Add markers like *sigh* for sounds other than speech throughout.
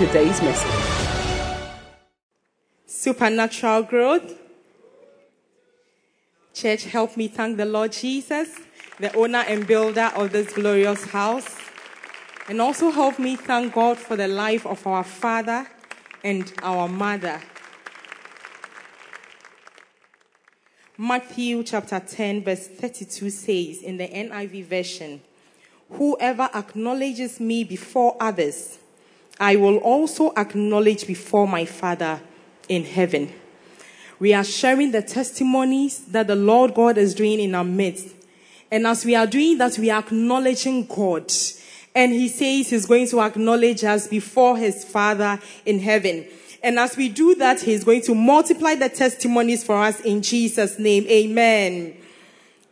today's message. Supernatural growth. Church, help me thank the Lord Jesus, the owner and builder of this glorious house. And also help me thank God for the life of our father and our mother. Matthew chapter 10, verse 32 says in the NIV version, Whoever acknowledges me before others, I will also acknowledge before my Father in heaven. We are sharing the testimonies that the Lord God is doing in our midst. And as we are doing that, we are acknowledging God. And He says He's going to acknowledge us before His Father in heaven. And as we do that, He's going to multiply the testimonies for us in Jesus' name. Amen.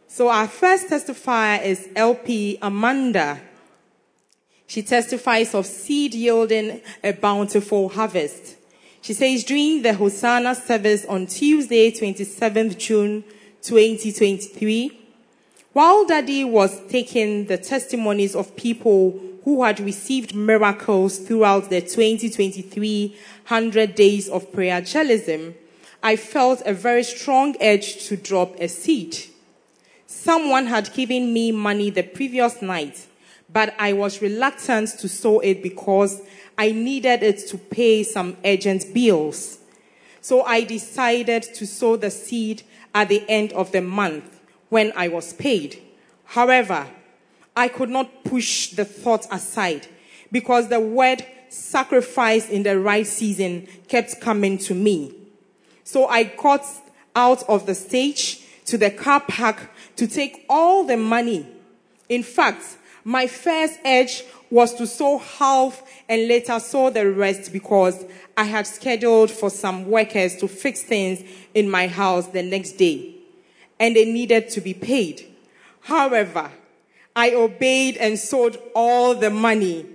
So our first testifier is LP Amanda. She testifies of seed yielding a bountiful harvest. She says during the Hosanna service on Tuesday, 27th June 2023, while Daddy was taking the testimonies of people who had received miracles throughout the 2023 100 days of prayer journalism, I felt a very strong urge to drop a seed. Someone had given me money the previous night, but I was reluctant to sow it because I needed it to pay some urgent bills. So I decided to sow the seed at the end of the month when I was paid. However, I could not push the thought aside because the word sacrifice in the right season kept coming to me. So I got out of the stage to the car park to take all the money. In fact, my first edge was to sow half and later sow the rest because I had scheduled for some workers to fix things in my house the next day and they needed to be paid. However, I obeyed and sold all the money.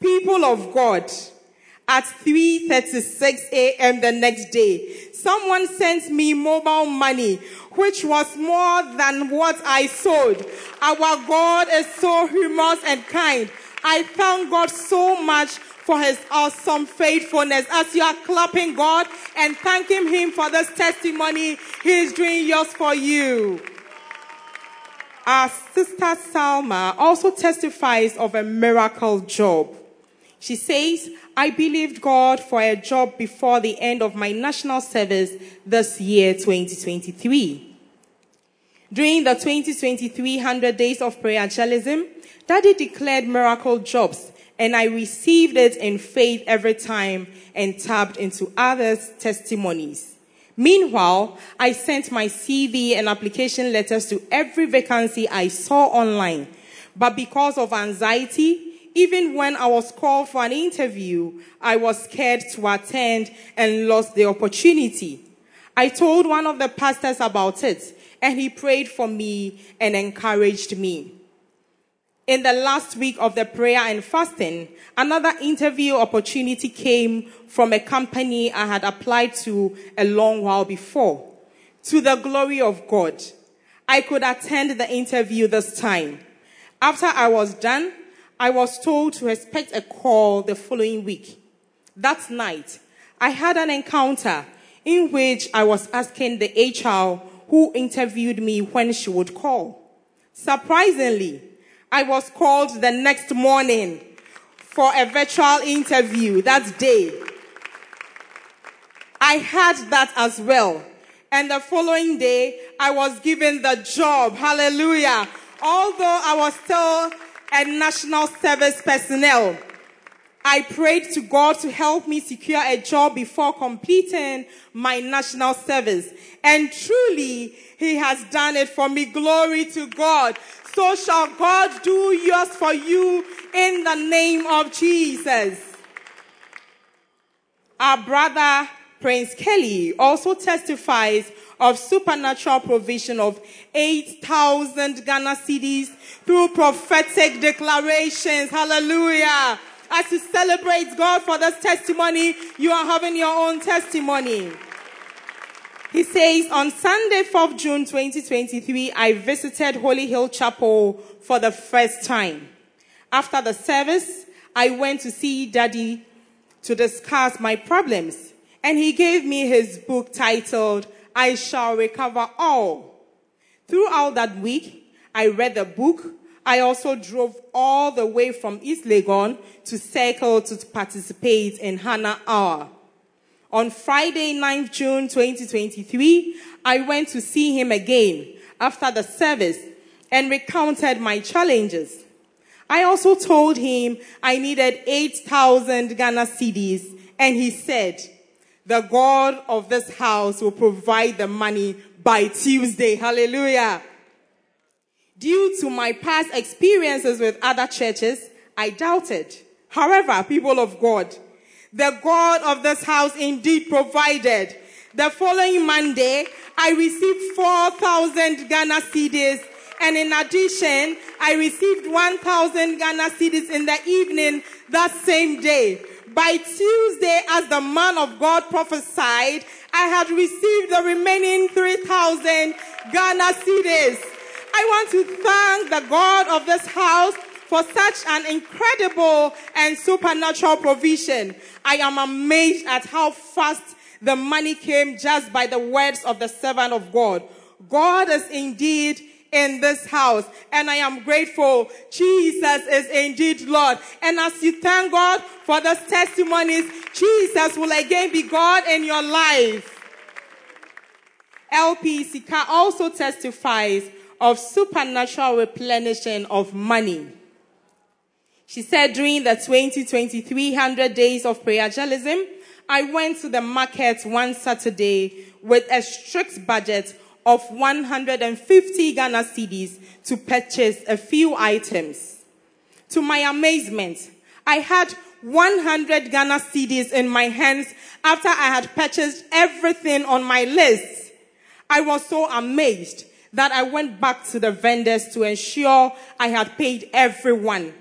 People of God, at 3.36 a.m. the next day, someone sent me mobile money, which was more than what I sold. Our God is so humorous and kind. I thank God so much for his awesome faithfulness. As you are clapping God and thanking him for this testimony, he is doing yours for you. Our sister Salma also testifies of a miracle job. She says, I believed God for a job before the end of my national service this year, 2023. During the 2023 100 days of prayer journalism, Daddy declared miracle jobs and I received it in faith every time and tapped into others' testimonies. Meanwhile, I sent my CV and application letters to every vacancy I saw online. But because of anxiety, even when I was called for an interview, I was scared to attend and lost the opportunity. I told one of the pastors about it and he prayed for me and encouraged me. In the last week of the prayer and fasting, another interview opportunity came from a company I had applied to a long while before. To the glory of God, I could attend the interview this time. After I was done, I was told to expect a call the following week. That night, I had an encounter in which I was asking the HR who interviewed me when she would call. Surprisingly, I was called the next morning for a virtual interview that day. I had that as well. And the following day, I was given the job. Hallelujah. Although I was still a national service personnel, I prayed to God to help me secure a job before completing my national service. And truly, He has done it for me. Glory to God. So shall God do yours for you in the name of Jesus. Our brother Prince Kelly also testifies of supernatural provision of 8,000 Ghana cedis through prophetic declarations. Hallelujah. As you celebrate God for this testimony, you are having your own testimony. He says, on Sunday, 4th June 2023, I visited Holy Hill Chapel for the first time. After the service, I went to see Daddy to discuss my problems, and he gave me his book titled, I Shall Recover All. Throughout that week, I read the book. I also drove all the way from East Legon to Circle to participate in Hannah Hour. On Friday, 9th June 2023, I went to see him again after the service and recounted my challenges. I also told him I needed 8,000 Ghana cedis and he said, the God of this house will provide the money by Tuesday. Hallelujah. Due to my past experiences with other churches, I doubted. However, people of God, the God of this house indeed provided. The following Monday, I received 4,000 Ghana cedis. And in addition, I received 1,000 Ghana cedis in the evening that same day. By Tuesday, as the man of God prophesied, I had received the remaining 3,000 Ghana cedis. I want to thank the God of this house for such an incredible and supernatural provision. I am amazed at how fast the money came just by the words of the servant of God. God is indeed in this house and I am grateful. Jesus is indeed Lord. And as you thank God for those testimonies, Jesus will again be God in your life. LP Sika also testifies of supernatural replenishing of money. She said during the 2023 100 days of prayer journalism, I went to the market one Saturday with a strict budget of 150 Ghana cedis to purchase a few items. To my amazement, I had 100 Ghana cedis in my hands after I had purchased everything on my list. I was so amazed that I went back to the vendors to ensure I had paid everyone.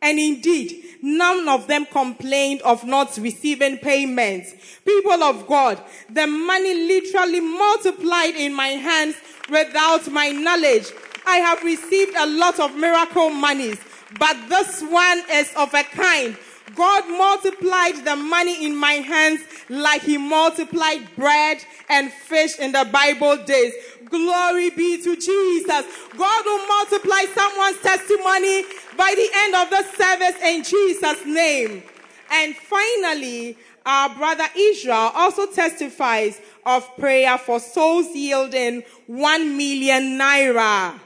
And indeed, none of them complained of not receiving payments. People of God, the money literally multiplied in my hands without my knowledge. I have received a lot of miracle monies, but this one is of a kind. God multiplied the money in my hands like he multiplied bread and fish in the Bible days. Glory be to Jesus. God will multiply someone's testimony by the end of the service in Jesus' name. And finally, our brother Israel also testifies of prayer for souls yielding 1 million naira.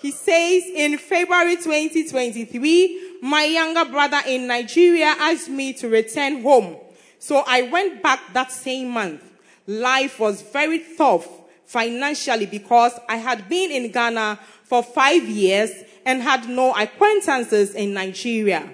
He says in February 2023, my younger brother in Nigeria asked me to return home. So I went back that same month. Life was very tough financially because I had been in Ghana for five years and had no acquaintances in Nigeria.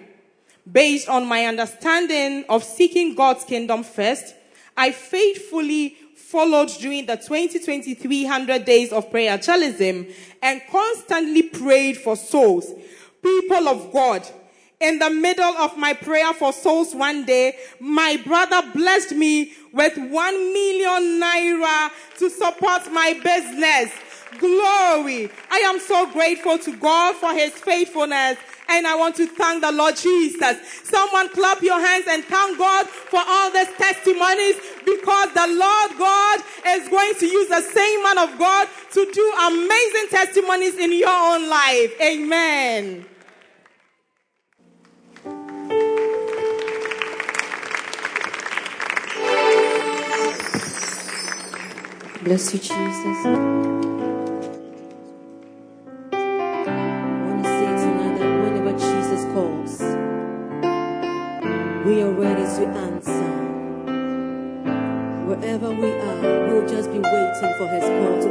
Based on my understanding of seeking God's kingdom first, I faithfully followed during the 2023 100 days of prayer journalism and constantly prayed for souls. People of God, in the middle of my prayer for souls one day, my brother blessed me with one million naira to support my business. Glory. I am so grateful to God for his faithfulness. And I want to thank the Lord Jesus. Someone clap your hands and thank God for all these testimonies because the Lord God is going to use the same man of God to do amazing testimonies in your own life. Amen. Bless you, Jesus. We are ready to answer. Wherever we are, we'll just be waiting for His call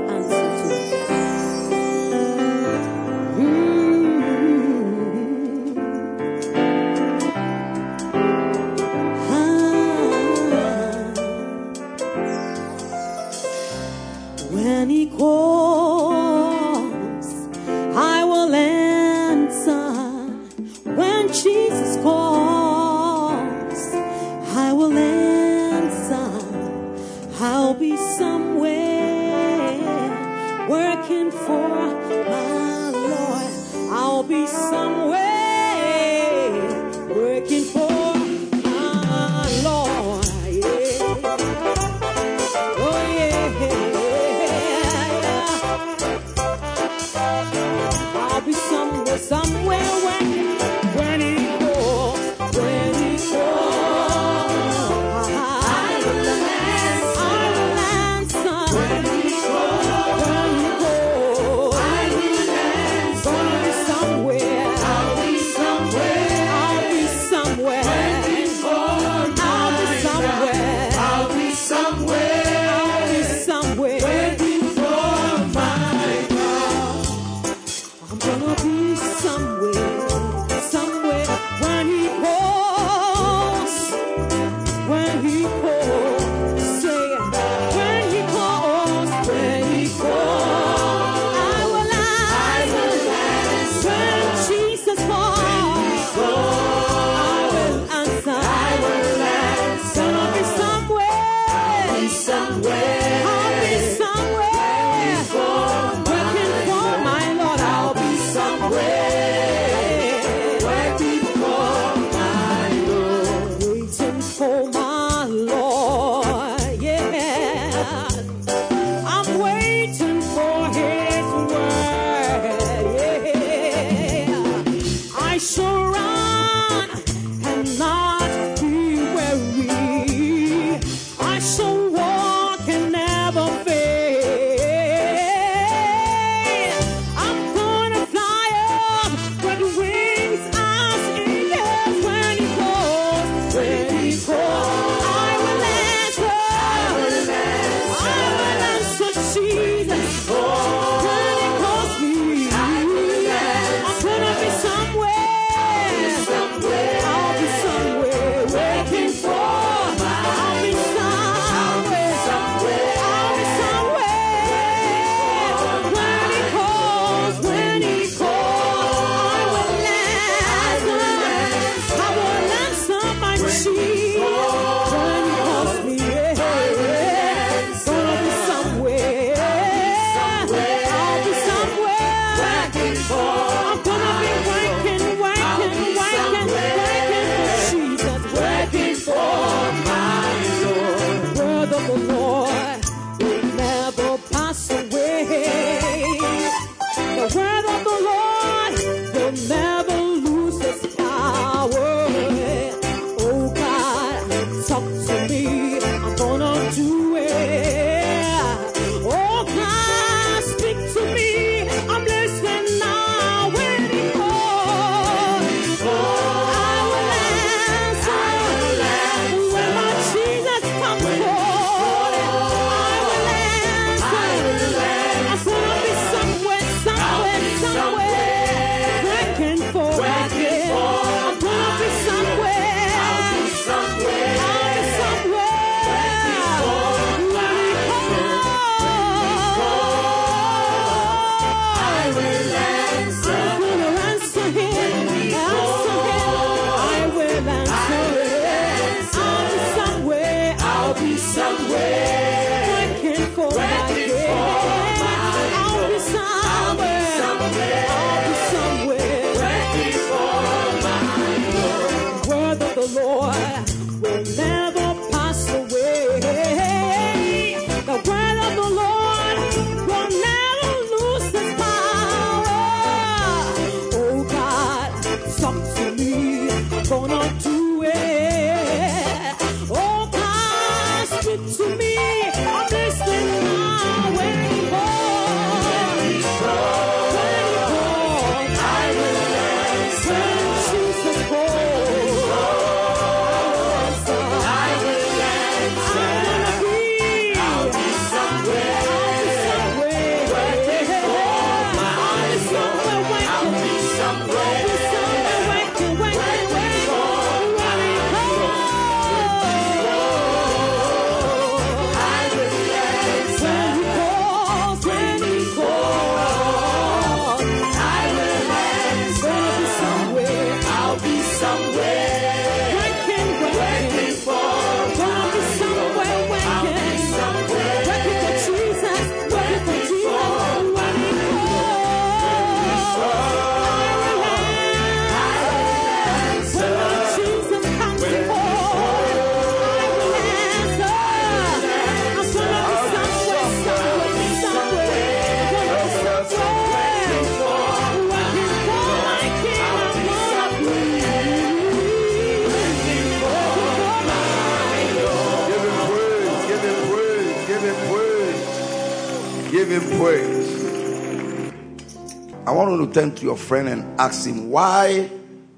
turn to your friend and ask him, Why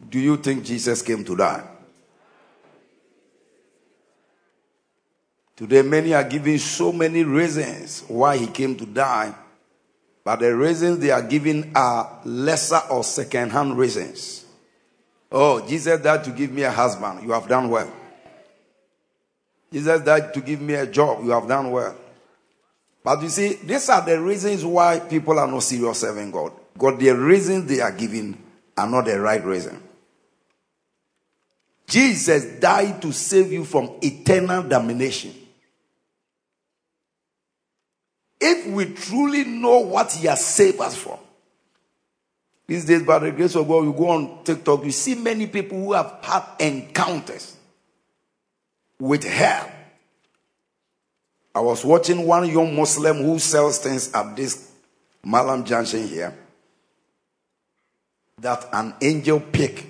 do you think Jesus came to die? Today, many are giving so many reasons why he came to die, but the reasons they are giving are lesser or second hand reasons. Oh, Jesus died to give me a husband. You have done well. Jesus died to give me a job. You have done well. But you see, these are the reasons why people are not serious serving God. God, the reasons they are giving are not the right reason. Jesus died to save you from eternal damnation. If we truly know what He has saved us from, these days, by the grace of God, you go on TikTok, you see many people who have had encounters with hell. I was watching one young Muslim who sells things at this Mallam Junction here that an angel pick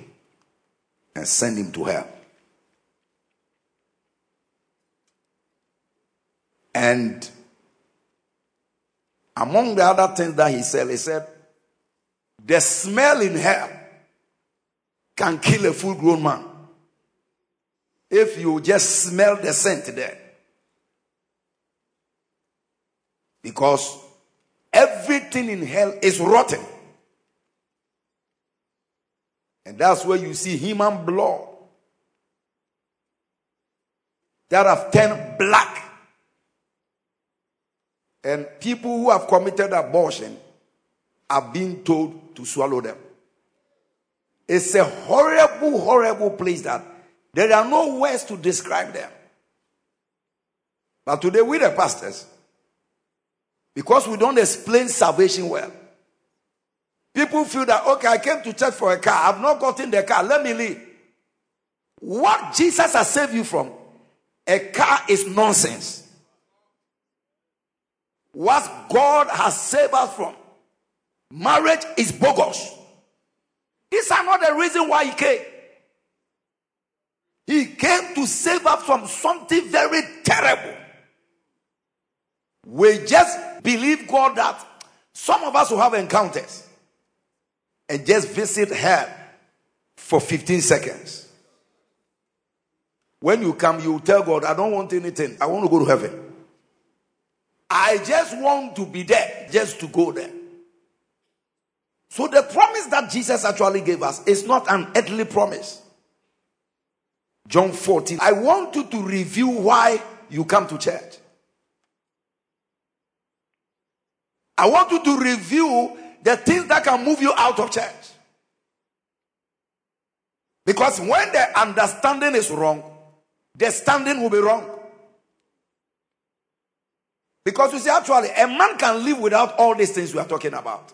and send him to hell. And among the other things that he said, he said, the smell in hell can kill a full grown man. If you just smell the scent there. Because everything in hell is rotten. And that's where you see human blood that have turned black. And people who have committed abortion are being told to swallow them. It's a horrible, horrible place that there are no words to describe them. But today, we the pastors, because we don't explain salvation well. People feel that, okay, I came to church for a car. I've not gotten the car. Let me leave. What Jesus has saved you from, a car is nonsense. What God has saved us from, marriage is bogus. These are not the reason why he came. He came to save us from something very terrible. We just believe God that some of us will have encounters and just visit her for 15 seconds. When you come, you tell God, I don't want anything. I want to go to heaven. I just want to be there, just to go there. So the promise that Jesus actually gave us is not an earthly promise. John 14. I want you to review why you come to church. I want you to review the things that can move you out of church. Because when the understanding is wrong, the standing will be wrong. Because you see, actually, a man can live without all these things we are talking about.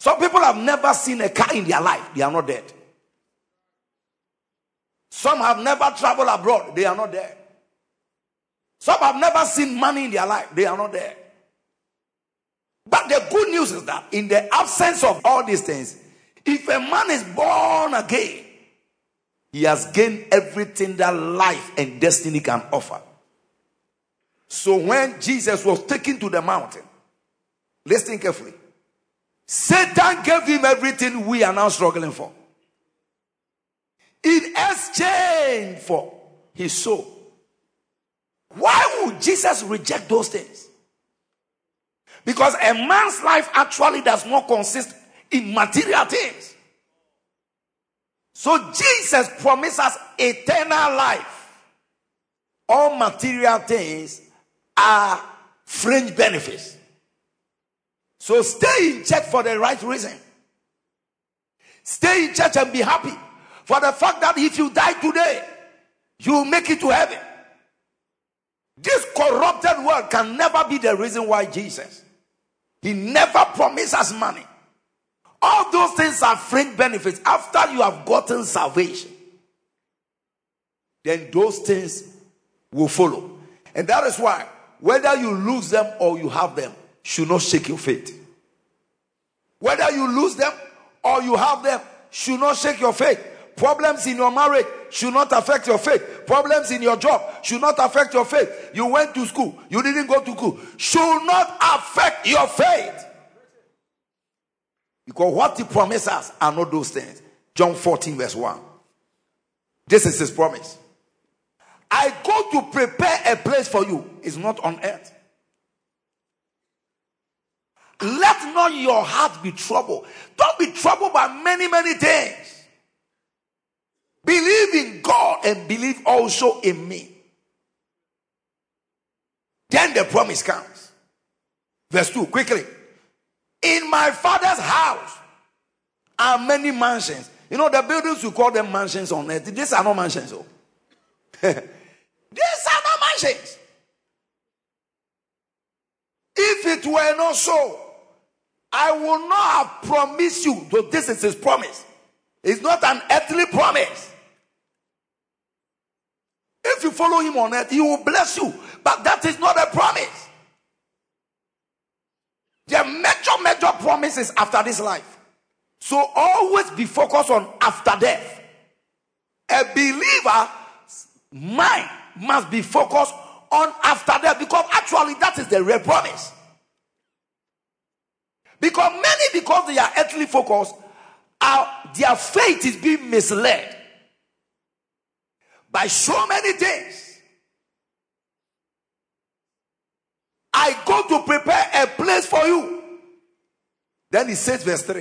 Some people have never seen a car in their life, they are not dead. Some have never traveled abroad, they are not there. Some have never seen money in their life, they are not there. But the good news is that in the absence of all these things, if a man is born again, he has gained everything that life and destiny can offer. So when Jesus was taken to the mountain, listen carefully. Satan gave him everything we are now struggling for. In exchange for his soul. Why would Jesus reject those things? Because a man's life actually does not consist in material things. So Jesus promises eternal life. All material things are fringe benefits. So stay in church for the right reason. Stay in church and be happy for the fact that if you die today, you will make it to heaven. This corrupted world can never be the reason why Jesus he never promised us money. All those things are fringe benefits after you have gotten salvation. Then those things will follow. And that is why, whether you lose them or you have them, should not shake your faith. Whether you lose them or you have them, should not shake your faith. Problems in your marriage should not affect your faith. Problems in your job should not affect your faith. You went to school, you didn't go to school, should not affect your faith. Because what he promised us are not those things. John 14, verse 1. This is his promise. I go to prepare a place for you. It's not on earth. Let not your heart be troubled. Don't be troubled by many, many things. Believe in God and believe also in me. Then the promise comes. Verse 2, quickly. In my father's house are many mansions. You know, the buildings we call them mansions on earth. These are not mansions. Oh. *laughs* These are not mansions. If it were not so, I will not have promised you. But this is his promise. It's not an earthly promise. If you follow him on earth, he will bless you. But that is not a promise. The major, major promise is after this life. So always be focused on after death. A believer's mind must be focused on after death because actually that is the real promise. Because many, because they are earthly focused, are their faith is being misled by so many things. I go to prepare a place for you. Then he says, verse 3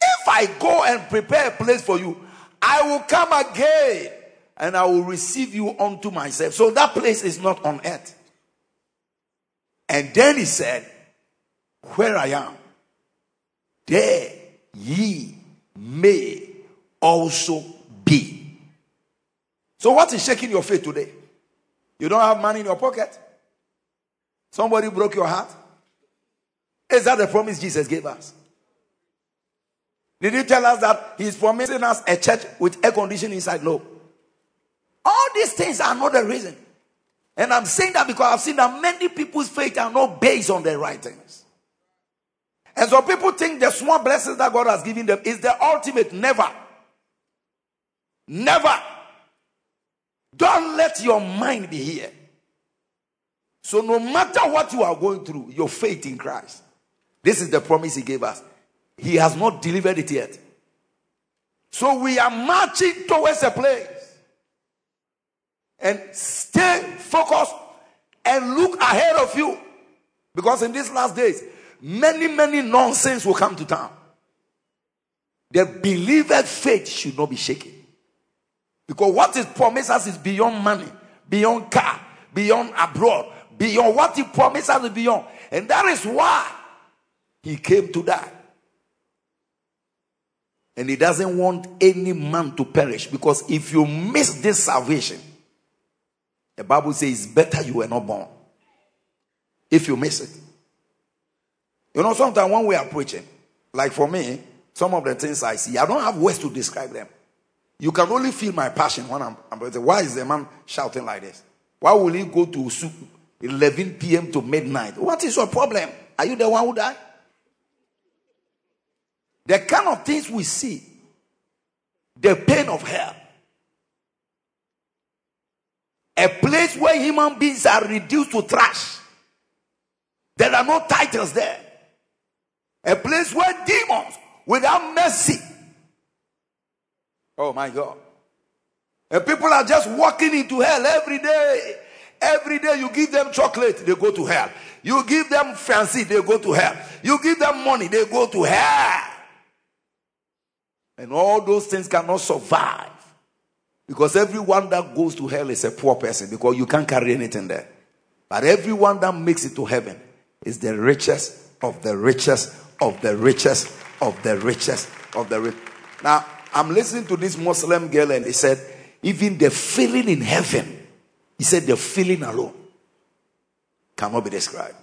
If I go and prepare a place for you, I will come again and I will receive you unto myself. So that place is not on earth. And then he said, Where I am, there ye may also be. So, what is shaking your faith today? You don't have money in your pocket? Somebody broke your heart? Is that the promise Jesus gave us? Did he tell us that he's promising us a church with air conditioning inside? No. All these things are not the reason. And I'm saying that because I've seen that many people's faith are not based on the right things. And so people think the small blessings that God has given them is the ultimate. Never. Never. Don't let your mind be here. So, no matter what you are going through, your faith in Christ, this is the promise He gave us. He has not delivered it yet. So, we are marching towards a place. And stay focused and look ahead of you. Because in these last days, many, many nonsense will come to town. The believer faith should not be shaken. Because what is promised us is beyond money, beyond car, beyond abroad, beyond what he promised us is beyond. And that is why he came to die. And he doesn't want any man to perish. Because if you miss this salvation, the Bible says it's better you were not born. If you miss it. You know, sometimes when we are preaching, like for me, some of the things I see, I don't have words to describe them. You can only feel my passion when I'm, I'm why is the man shouting like this? Why will he go to 11 p.m. to midnight? What is your problem? Are you the one who died? The kind of things we see, the pain of hell, a place where human beings are reduced to trash. There are no titles there. A place where demons, without mercy, Oh my God. And people are just walking into hell every day. Every day you give them chocolate, they go to hell. You give them fancy, they go to hell. You give them money, they go to hell. And all those things cannot survive. Because everyone that goes to hell is a poor person because you can't carry anything there. But everyone that makes it to heaven is the richest of the richest of the richest of the richest of the rich. Now, I'm listening to this Muslim girl and he said, even the feeling in heaven, he said the feeling alone cannot be described.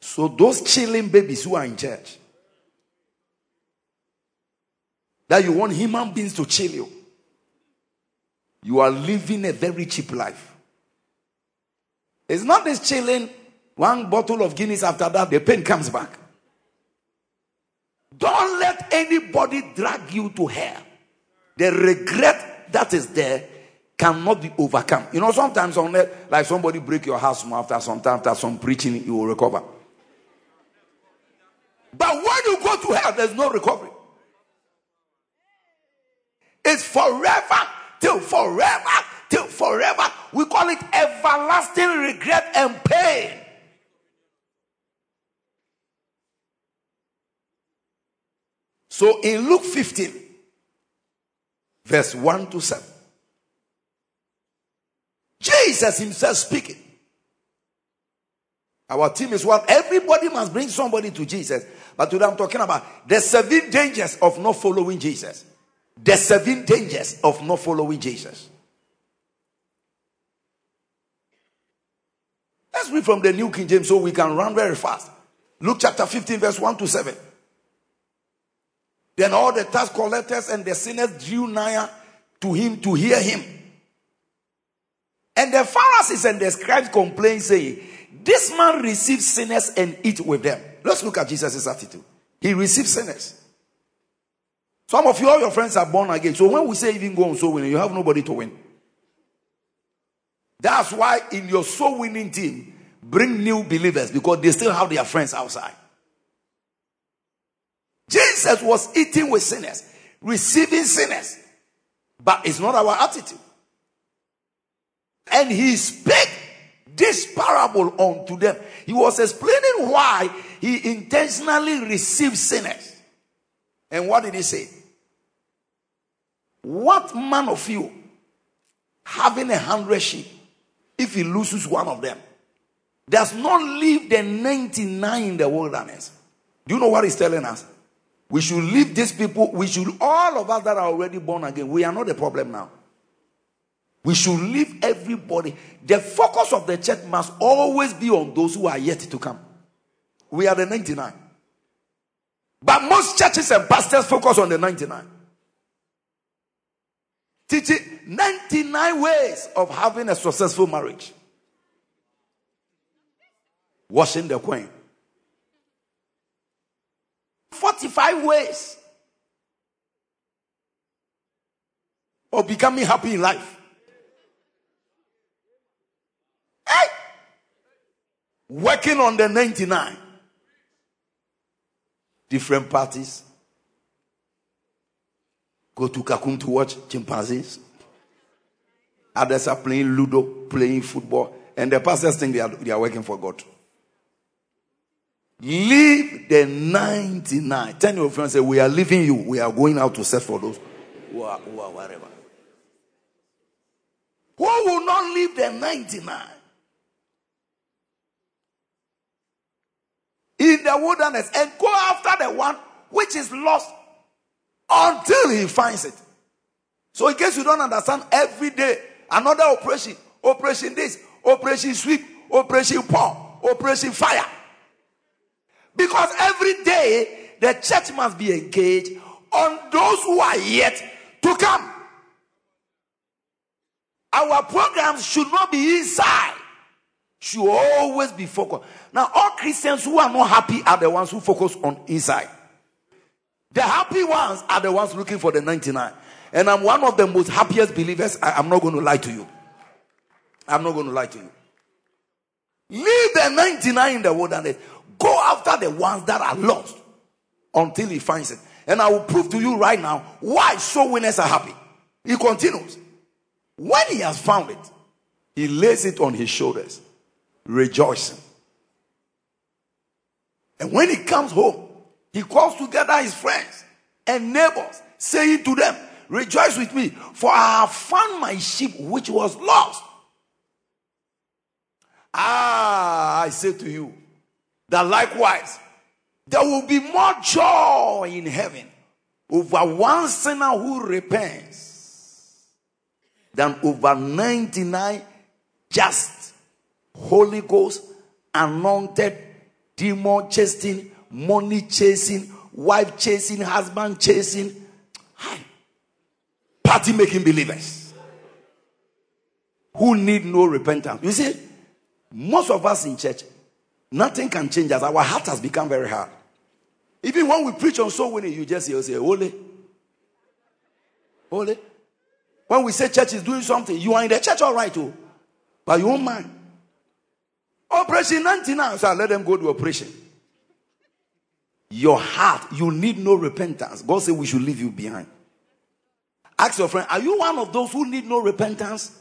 So those chilling babies who are in church, that you want human beings to chill you, you are living a very cheap life. It's not this chilling, one bottle of Guinness after that, the pain comes back. Don't let anybody drag you to hell. The regret that is there cannot be overcome. You know, sometimes on that, like somebody break your house after some time, after some preaching, you will recover. But when you go to hell, there's no recovery. It's forever till forever till forever. We call it everlasting regret and pain. So in Luke 15, verse 1 to 7, Jesus himself speaking. Our team is what everybody must bring somebody to Jesus. But today I'm talking about the seven dangers of not following Jesus. The seven dangers of not following Jesus. Let's read from the New King James so we can run very fast. Luke chapter 15, verse 1 to 7. Then all the tax collectors and the sinners drew nigh to him to hear him. And the Pharisees and the scribes complained, saying, This man receives sinners and eat with them. Let's look at Jesus' attitude. He receives sinners. Some of you, all your friends are born again. So when we say even go on soul winning, you have nobody to win. That's why in your soul winning team, bring new believers because they still have their friends outside. Jesus was eating with sinners, receiving sinners, but it's not our attitude. And he spake this parable unto them. He was explaining why he intentionally received sinners. And what did he say? What man of you having a hundred sheep, if he loses one of them, does not leave the 99 in the wilderness? Do you know what he's telling us? We should leave these people, we should, all of us that are already born again, we are not the problem now. We should leave everybody. The focus of the church must always be on those who are yet to come. We are the 99. But most churches and pastors focus on the 99. Teaching 99 ways of having a successful marriage. Washing the queen. 45 ways of becoming happy in life. Hey! Working on the 99. Different parties. Go to Kakum to watch chimpanzees. Others are playing Ludo, playing football. And the pastors think they are, they are working for God. Leave the 99. Tell your friends, say, We are leaving you. We are going out to search for those who are, who are whatever. Who will not leave the 99? In the wilderness and go after the one which is lost until he finds it. So, in case you don't understand, every day another operation, operation this, operation sweep, operation pour, operation fire. Because every day the church must be engaged on those who are yet to come. Our programs should not be inside, should always be focused. Now, all Christians who are not happy are the ones who focus on inside. The happy ones are the ones looking for the 99. And I'm one of the most happiest believers. I, am not going to lie to you. I'm not going to lie to you. Leave the 99 in the wilderness. Go after the ones that are lost until he finds it. And I will prove to you right now why soul winners are happy. He continues. When he has found it, he lays it on his shoulders, rejoicing. And when he comes home, he calls together his friends and neighbors, saying to them, Rejoice with me, for I have found my sheep which was lost. Ah, I say to you, that likewise there will be more joy in heaven over one sinner who repents than over 99 just Holy Ghost anointed demon chasing, money chasing, wife chasing, husband chasing, party making believers who need no repentance. You see, most of us in church Nothing can change us. Our heart has become very hard. Even when we preach on soul winning, you just say, oh, Holy. Holy. When we say church is doing something, you are in the church all right, too. But you won't mind. Operation 99, so I let them go to operation. Your heart, you need no repentance. God said we should leave you behind. Ask your friend, are you one of those who need no repentance?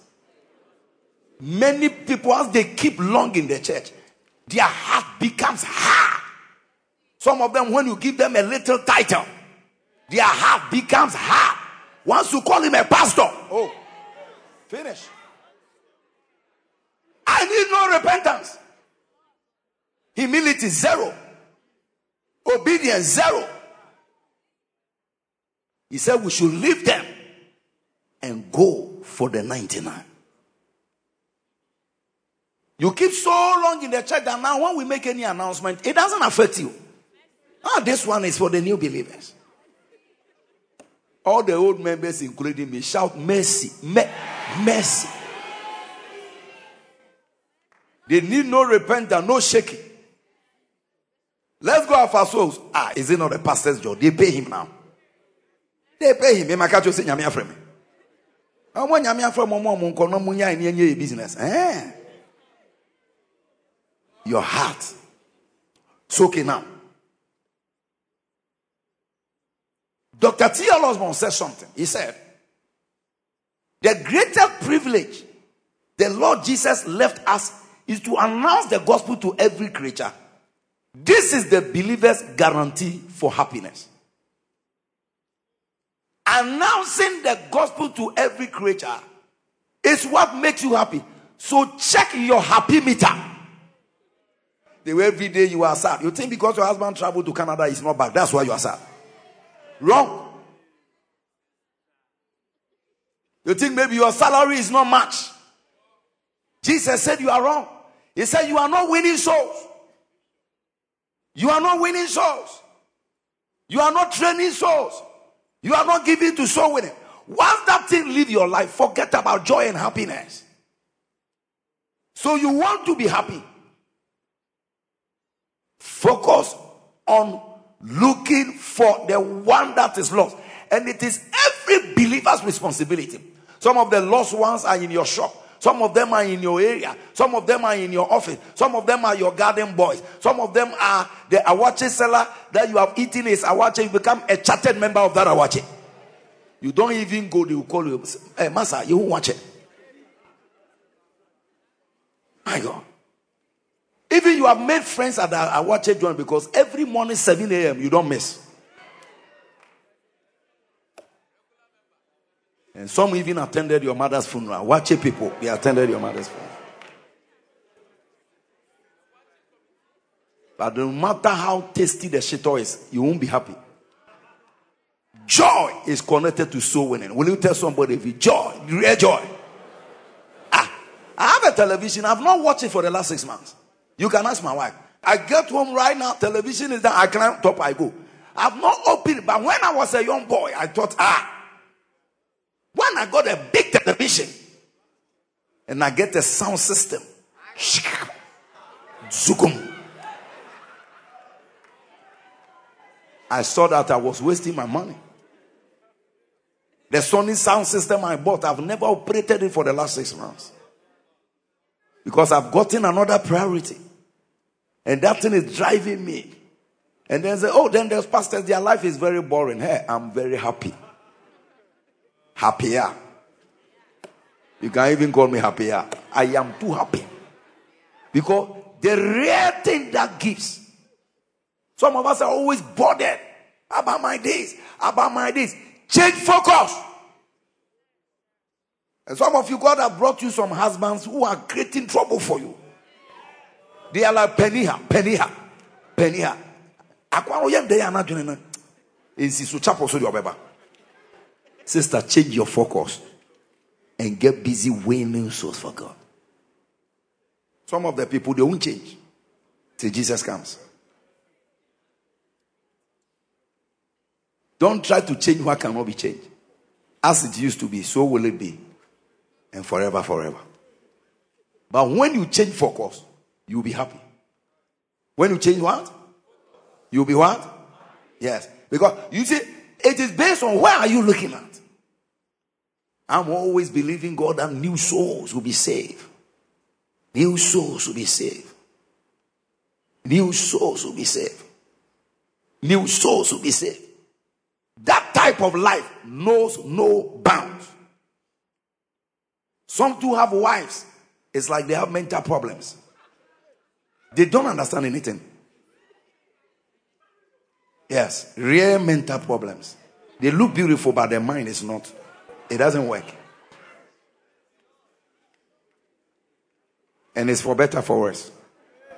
Many people, as they keep long in the church, their heart becomes hard. Some of them, when you give them a little title, their heart becomes hard. Once you call him a pastor, oh, finish. I need no repentance. Humility, zero. Obedience, zero. He said we should leave them and go for the 99. You keep so long in the church that now when we make any announcement, it doesn't affect you. Ah, this one is for the new believers. All the old members, including me, shout mercy, me- mercy. They need no repentance, no shaking. Let's go after souls. Ah, is it not a pastor's job? They pay him now. They pay him. Ema kacho say nyame afrɛ me. Ɔmo nyame afrɛ mo mo mo nkɔ no mo nya ni enye business. Eh. Your heart. So okay now. Dr. T.L. Osborn said something. He said, The greatest privilege the Lord Jesus left us is to announce the gospel to every creature. This is the believer's guarantee for happiness. Announcing the gospel to every creature is what makes you happy. So check your happy meter. The way every day you are sad. You think because your husband traveled to Canada, he's not back. That's why you are sad. Wrong. You think maybe your salary is not much. Jesus said you are wrong. He said you are not winning souls. You are not winning souls. You are not training souls. You are not giving to soul winning. Once that thing leave your life, forget about joy and happiness. So you want to be happy. Focus on looking for the one that is lost. And it is every believer's responsibility. Some of the lost ones are in your shop. Some of them are in your area. Some of them are in your office. Some of them are your garden boys. Some of them are the waakye seller that you have eaten is waakye. You become a chartered member of that waakye. You don't even go, they will call you, eh, hey, Master, you won't watch it. My God. Even you have made friends at the waakye joint because every morning, 7 a.m., you don't miss. And some even attended your mother's funeral. Watch people. They attended your mother's funeral. But no matter how tasty the shito is, you won't be happy. Joy is connected to soul winning. Will you tell somebody if you joy, real joy? Ah, I have a television. I've not watched it for the last six months. You can ask my wife. I get home right now, television is down. I climb top, I go. I've not opened it, but when I was a young boy, I thought, ah, when I got a big television and I get a sound system, zukum. I saw that I was wasting my money. The Sony sound system I bought, I've never operated it for the last six months. Because I've gotten another priority. And that thing is driving me. And then say, oh, then there's pastors, their life is very boring. Hey, I'm very happy happier. You can even call me happier. I am too happy. Because the rare thing that gives. Some of us are always bothered about my days, about my days. Change focus. And some of you, God have brought you some husbands who are creating trouble for you. They are like peniha, peniha, peniha. Akwaro yem de yana dwene no. Ensi so chapo so de obeba. Sister, change your focus and get busy winning souls for God. Some of the people they won't change till Jesus comes. Don't try to change what cannot be changed. As it used to be, so will it be. And forever, forever. But when you change focus, you'll be happy. When you change what? You'll be what? Yes. Because you see, it is based on where are you looking at. I'm always believing God that new souls will be saved. New souls will be saved. New souls will be saved. new souls will be saved. That type of life knows no bounds. Some too have wives. It's like they have mental problems. They don't understand anything. Yes, real mental problems. They look beautiful, but their mind is not. It doesn't work. And it's for better, for worse.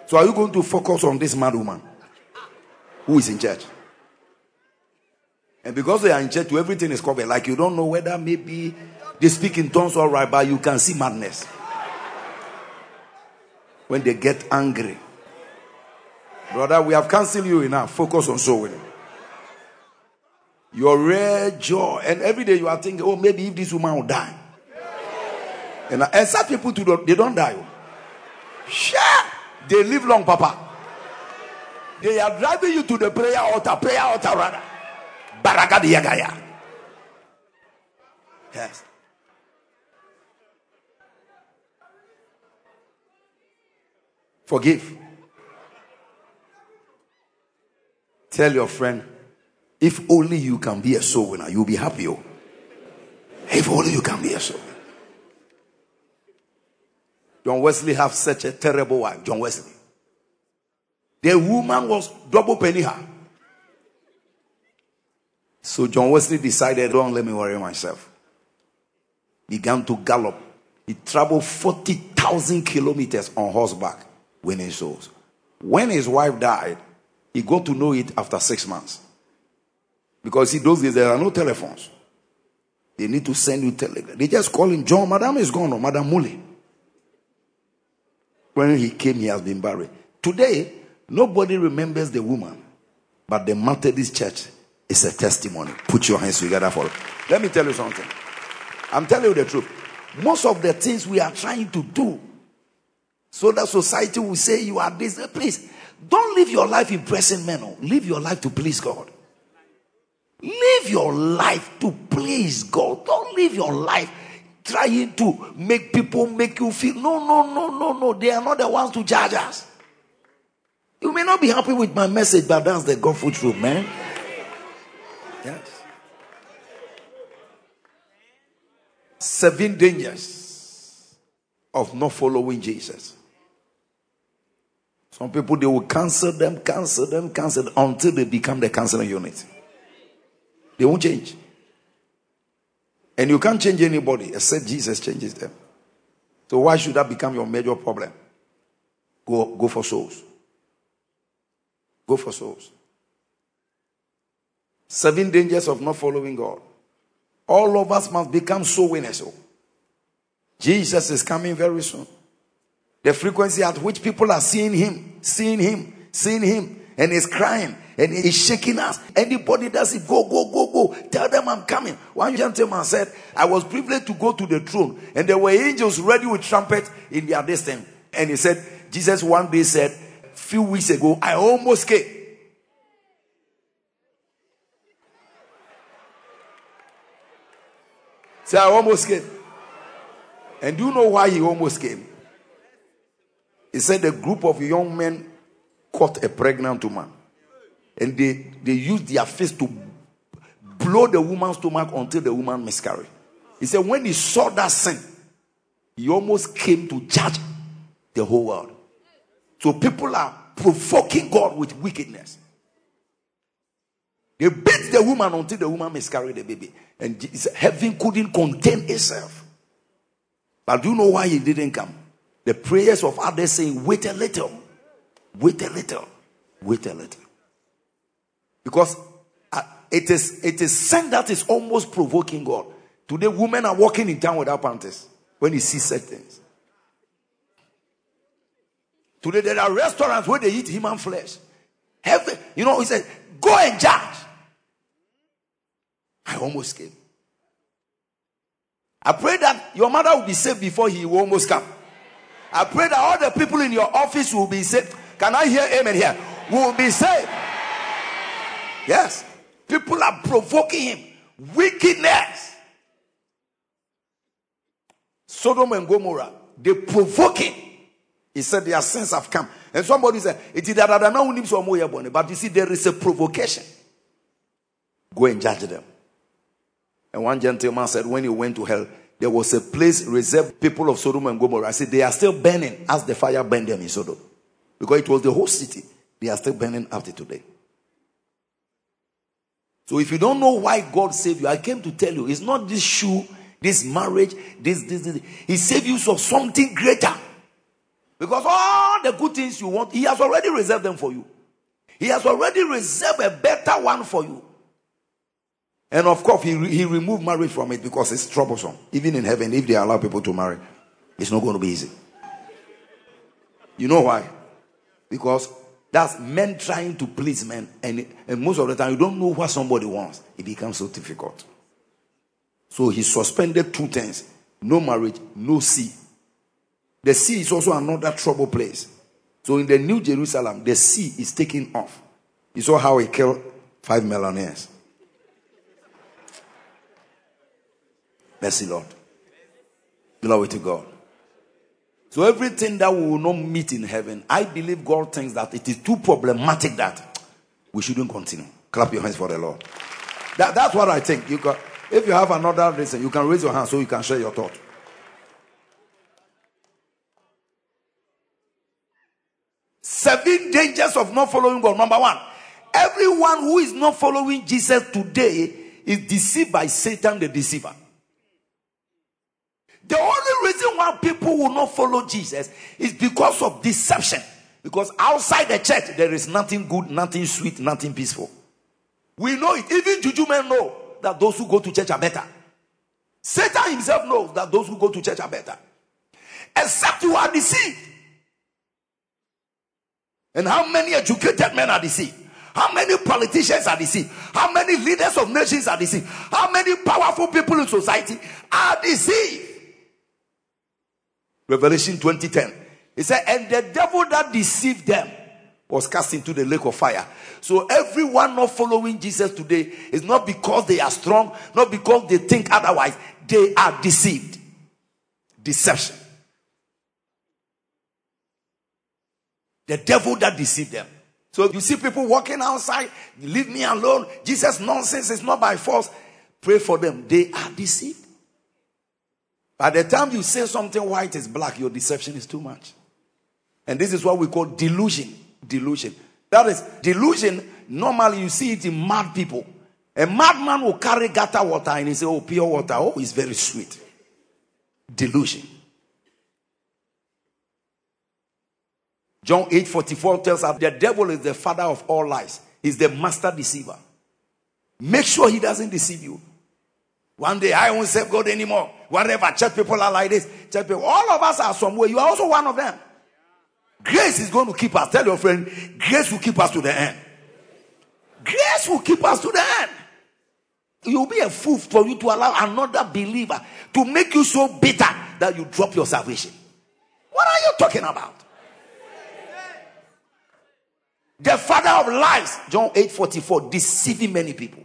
So, are you going to focus on this mad woman who is in church? And because they are in church, everything is covered. Like you don't know whether maybe they speak in tongues all right, but you can see madness. When they get angry. Brother, we have cancelled you enough. Focus on soul winning. Your rare joy. And every day you are thinking, oh, maybe if this woman will die. And, uh, and some people too, they don't die. Oh. Sure. They live long, Papa. They are driving you to the prayer altar, prayer altar rather. Barakadi Yagaya. Yes. Forgive. Tell your friend, if only you can be a soul winner, you'll be happy. Oh. If only you can be a soul winner. John Wesley have such a terrible wife, John Wesley. The woman was double penny her. So John Wesley decided, don't let me worry myself. Began to gallop. He traveled 40,000 kilometers on horseback, winning souls. When his wife died, he got to know it after six months. Because in those days, there are no telephones. They need to send you telegram. They just call him, John, Madam is gone, or Madam Mule. When he came, he has been buried. Today, nobody remembers the woman, but the Methodist church is a testimony. Put your hands together for it. Let me tell you something. I'm telling you the truth. Most of the things we are trying to do so that society will say you are this. Please, don't live your life impressing men. oh. Live your life to please God. Live your life to please God. Don't live your life trying to make people make you feel. No, no, no, no, no. They are not the ones to judge us. You may not be happy with my message, but that's the Godful truth, man. Yes. Seven dangers of not following Jesus. Some people they will cancel them, cancel them, cancel them until they become the canceling unit. They won't change. And you can't change anybody except Jesus changes them. So why should that become your major problem? Go, go for souls. Go for souls. Seven dangers of not following God. All of us must become soul winners. oh. Jesus is coming very soon. The frequency at which people are seeing him, seeing him, seeing him, and he's crying and he's shaking us. Anybody does it, go, go, go, go. Tell them I'm coming. One gentleman said, I was privileged to go to the throne, and there were angels ready with trumpets in their distance. And he said, Jesus one day said, few weeks ago, I almost came. Say, I almost came. And do you know why he almost came? He said a group of young men caught a pregnant woman. And they, they used their fist to blow the woman's stomach until the woman miscarried. He said when he saw that sin, he almost came to judge the whole world. So people are provoking God with wickedness. They beat the woman until the woman miscarried the baby. And heaven couldn't contain itself. But do you know why he didn't come? The prayers of others saying, wait a little, wait a little, wait a little. Because uh, it is it is sin that is almost provoking God. Today, women are walking in town without panties when you see certain things. Today, there are restaurants where they eat human flesh. Heaven, you know, he said, go and judge. I almost came. I pray that your mother will be saved before he will almost come. I pray that all the people in your office will be saved. Can I hear amen here? Will be saved. Yes. People are provoking him. Wickedness. Sodom and Gomorrah. They provoking. He said their sins have come. And somebody said, it is that. But you see, there is a provocation. Go and judge them. And one gentleman said, when he went to hell, there was a place reserved people of Sodom and Gomorrah. I said, they are still burning as the fire burned them in Sodom. Because it was the whole city. They are still burning after today. So if you don't know why God saved you, I came to tell you, it's not this shoe, this marriage, this, this, this. He saved you for something greater. Because all the good things you want, He has already reserved them for you. He has already reserved a better one for you. And of course, he, he removed marriage from it because it's troublesome. Even in heaven, if they allow people to marry, it's not going to be easy. You know why? Because that's men trying to please men. And, and most of the time, you don't know what somebody wants. It becomes so difficult. So he suspended two things no marriage, no sea. The sea is also another trouble place. So in the New Jerusalem, the sea is taken off. You saw how he killed five millionaires. Mercy, Lord. Glory to God. So everything that we will not meet in heaven, I believe God thinks that it is too problematic that we shouldn't continue. Clap your hands for the Lord. That, that's what I think. You can, if you have another reason, you can raise your hand so you can share your thought. Seven dangers of not following God. Number one, everyone who is not following Jesus today is deceived by Satan the deceiver. The only reason why people will not follow Jesus is because of deception. Because outside the church, there is nothing good, nothing sweet, nothing peaceful. We know it. Even Juju men know that those who go to church are better. Satan himself knows that those who go to church are better. Except you are deceived. And how many educated men are deceived? How many politicians are deceived? How many leaders of nations are deceived? How many powerful people in society are deceived? Revelation 20:10. He said, and the devil that deceived them was cast into the lake of fire. So everyone not following Jesus today is not because they are strong, not because they think otherwise. They are deceived. Deception. The devil that deceived them. So you see people walking outside, leave me alone. Jesus nonsense is not by force. Pray for them. They are deceived. By the time you say something white is black, your deception is too much. And this is what we call delusion. Delusion. That is delusion. Normally, you see it in mad people. A madman will carry gutter water and he say, "Oh, pure water. Oh, it's very sweet." Delusion. John 8 44 tells us the devil is the father of all lies, he's the master deceiver. Make sure he doesn't deceive you. One day I won't serve God anymore. Whatever church people are like this, church people, all of us are somewhere. You are also one of them. Grace is going to keep us. Tell your friend, grace will keep us to the end. Grace will keep us to the end. You'll be a fool for you to allow another believer to make you so bitter that you drop your salvation. What are you talking about? The father of lies, John 8 44, deceiving many people.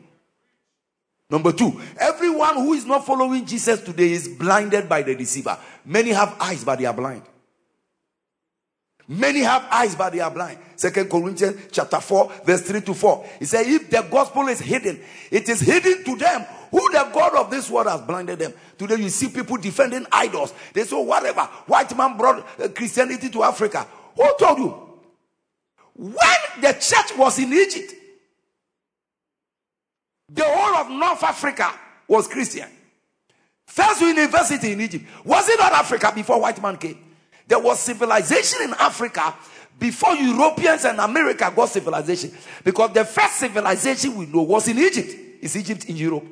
Number two, everyone who is not following Jesus today is blinded by the deceiver. Many have eyes, but they are blind. Many have eyes, but they are blind. Second Corinthians chapter 4, verse 3 to 4. He said, If the gospel is hidden, it is hidden to them who the God of this world has blinded them. Today you see people defending idols. They say, whatever. White man brought uh, Christianity to Africa. Who told you? When the church was in Egypt, the whole of North Africa was Christian. First university in Egypt. Was it not Africa before white man came? There was civilization in Africa before Europeans and America got civilization. Because the first civilization we know was in Egypt. Is Egypt in Europe?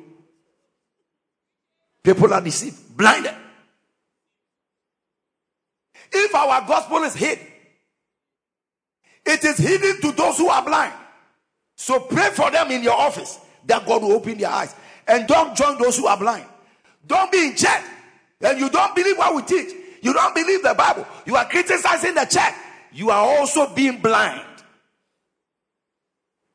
People are deceived, blinded. If our gospel is hid, it is hidden to those who are blind. So pray for them in your office that God will open their eyes. And don't join those who are blind. Don't be in church and you don't believe what we teach. You don't believe the Bible. You are criticizing the church. You are also being blind.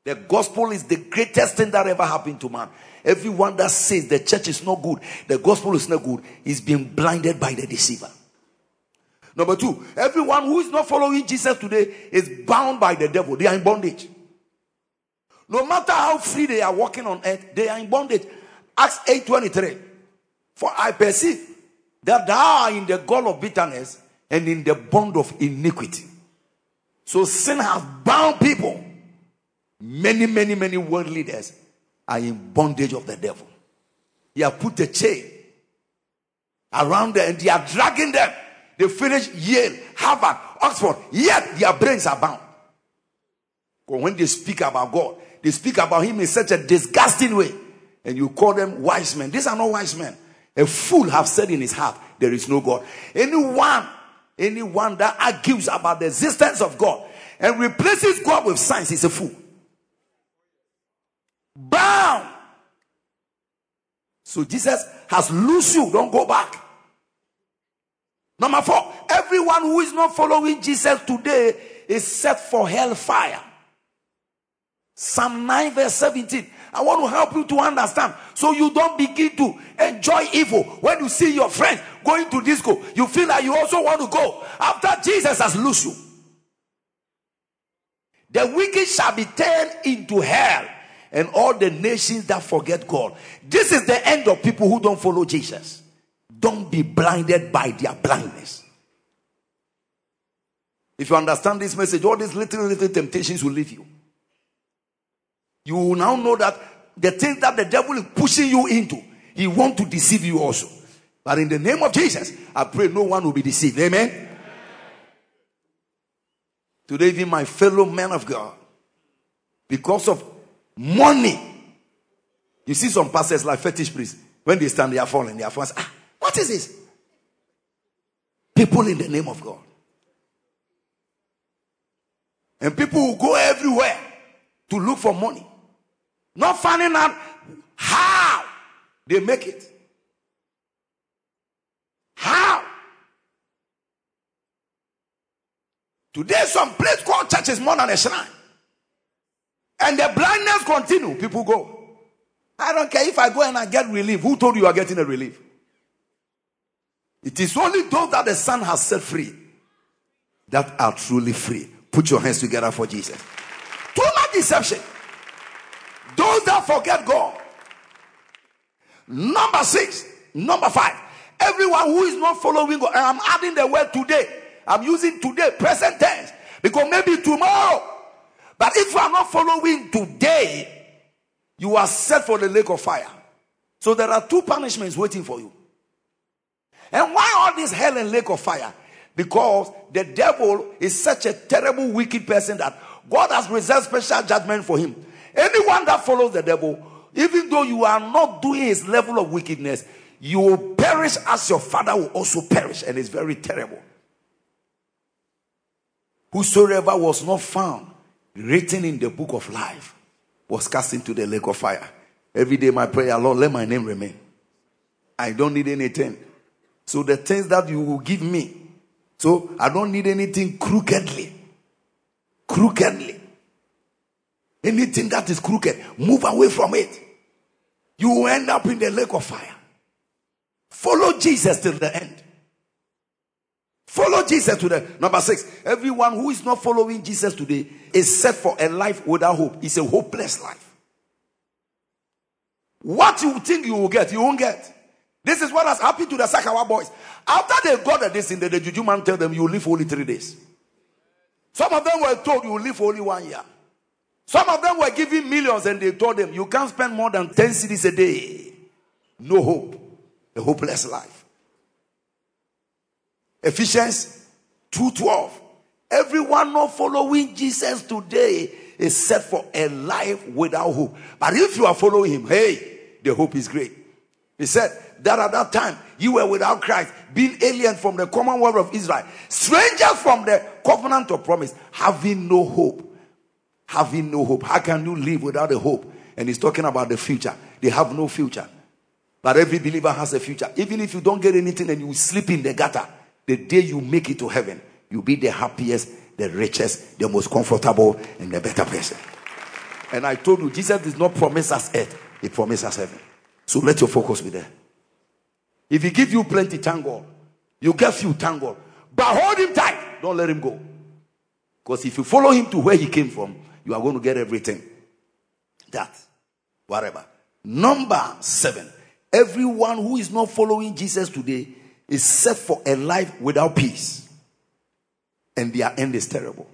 The gospel is the greatest thing that ever happened to man. Everyone that says the church is not good, the gospel is not good, is being blinded by the deceiver. Number two, everyone who is not following Jesus today is bound by the devil. They are in bondage. No matter how free they are walking on earth, they are in bondage. Acts 8 23. For I perceive that thou art in the gall of bitterness and in the bond of iniquity. So sin has bound people. Many, many, many world leaders are in bondage of the devil. He has put a chain around them and they are dragging them. They finish Yale, Harvard, Oxford, yet their brains are bound. But when they speak about God, they speak about Him in such a disgusting way. And you call them wise men. These are not wise men. A fool have said in his heart, There is no God. Anyone, anyone that argues about the existence of God and replaces God with science is a fool. Bound. So Jesus has loosed you. Don't go back. Number four, everyone who is not following Jesus today is set for hellfire. Psalm 9, verse 17. I want to help you to understand so you don't begin to enjoy evil. When you see your friend going to disco, you feel like you also want to go after Jesus has loosed you. The wicked shall be turned into hell, and all the nations that forget God. This is the end of people who don't follow Jesus. Don't be blinded by their blindness. If you understand this message, all these little, little temptations will leave you. You will now know that the things that the devil is pushing you into, he want to deceive you also. But in the name of Jesus, I pray no one will be deceived. Amen. Today, even my fellow men of God, because of money, you see some pastors like fetish priests, when they stand, they are falling, they are falling. Ah, what is this? People in the name of God. And people will go everywhere to look for money. Not finding out how they make it. How? Today, some place called church is more than a shrine. And the blindness continue. People go. I don't care if I go and I get relief. Who told you you are getting a relief? It is only those that the Son has set free that are truly free. Put your hands together for Jesus. Too much deception. Those that forget God. Number six. Number five. Everyone who is not following God. And I'm adding the word today. I'm using today, present tense. Because maybe tomorrow. But if you are not following today, you are set for the lake of fire. So there are two punishments waiting for you. And why all this hell and lake of fire? Because the devil is such a terrible, wicked person that God has reserved special judgment for him. Anyone that follows the devil, even though you are not doing his level of wickedness, you will perish as your father will also perish, and it's very terrible. Whosoever was not found written in the book of life was cast into the lake of fire. Every day, my prayer, Lord, let my name remain. I don't need anything. So, the things that you will give me, so I don't need anything crookedly. Crookedly. Anything that is crooked, move away from it. You will end up in the lake of fire. Follow Jesus till the end. Follow Jesus to the number six. Everyone who is not following Jesus today is set for a life without hope. It's a hopeless life. What you think you will get, you won't get. This is what has happened to the Sakawa boys. After they got this in the, the juju man tell them you will live only three days. Some of them were told you will live only one year. Some of them were giving millions and they told them you can't spend more than 10 cedis a day. No hope. A hopeless life. Ephesians 2:12. Everyone not following Jesus today is set for a life without hope. But if you are following him, hey, the hope is great. He said that at that time you were without Christ, being alien from the commonwealth of Israel, strangers from the covenant of promise, having no hope. Having no hope. How can you live without a hope? And he's talking about the future. They have no future. But every believer has a future. Even if you don't get anything and you sleep in the gutter, the day you make it to heaven, you'll be the happiest, the richest, the most comfortable, and the better person. And I told you, Jesus did not promise us earth, He promised us heaven. So let your focus be there. If He give you plenty, thank God. You get few, thank God. But hold him tight. Don't let him go. Because if you follow him to where he came from, you are going to get everything. That. Whatever. Number seven. Everyone who is not following Jesus today is set for a life without peace. And their end is terrible.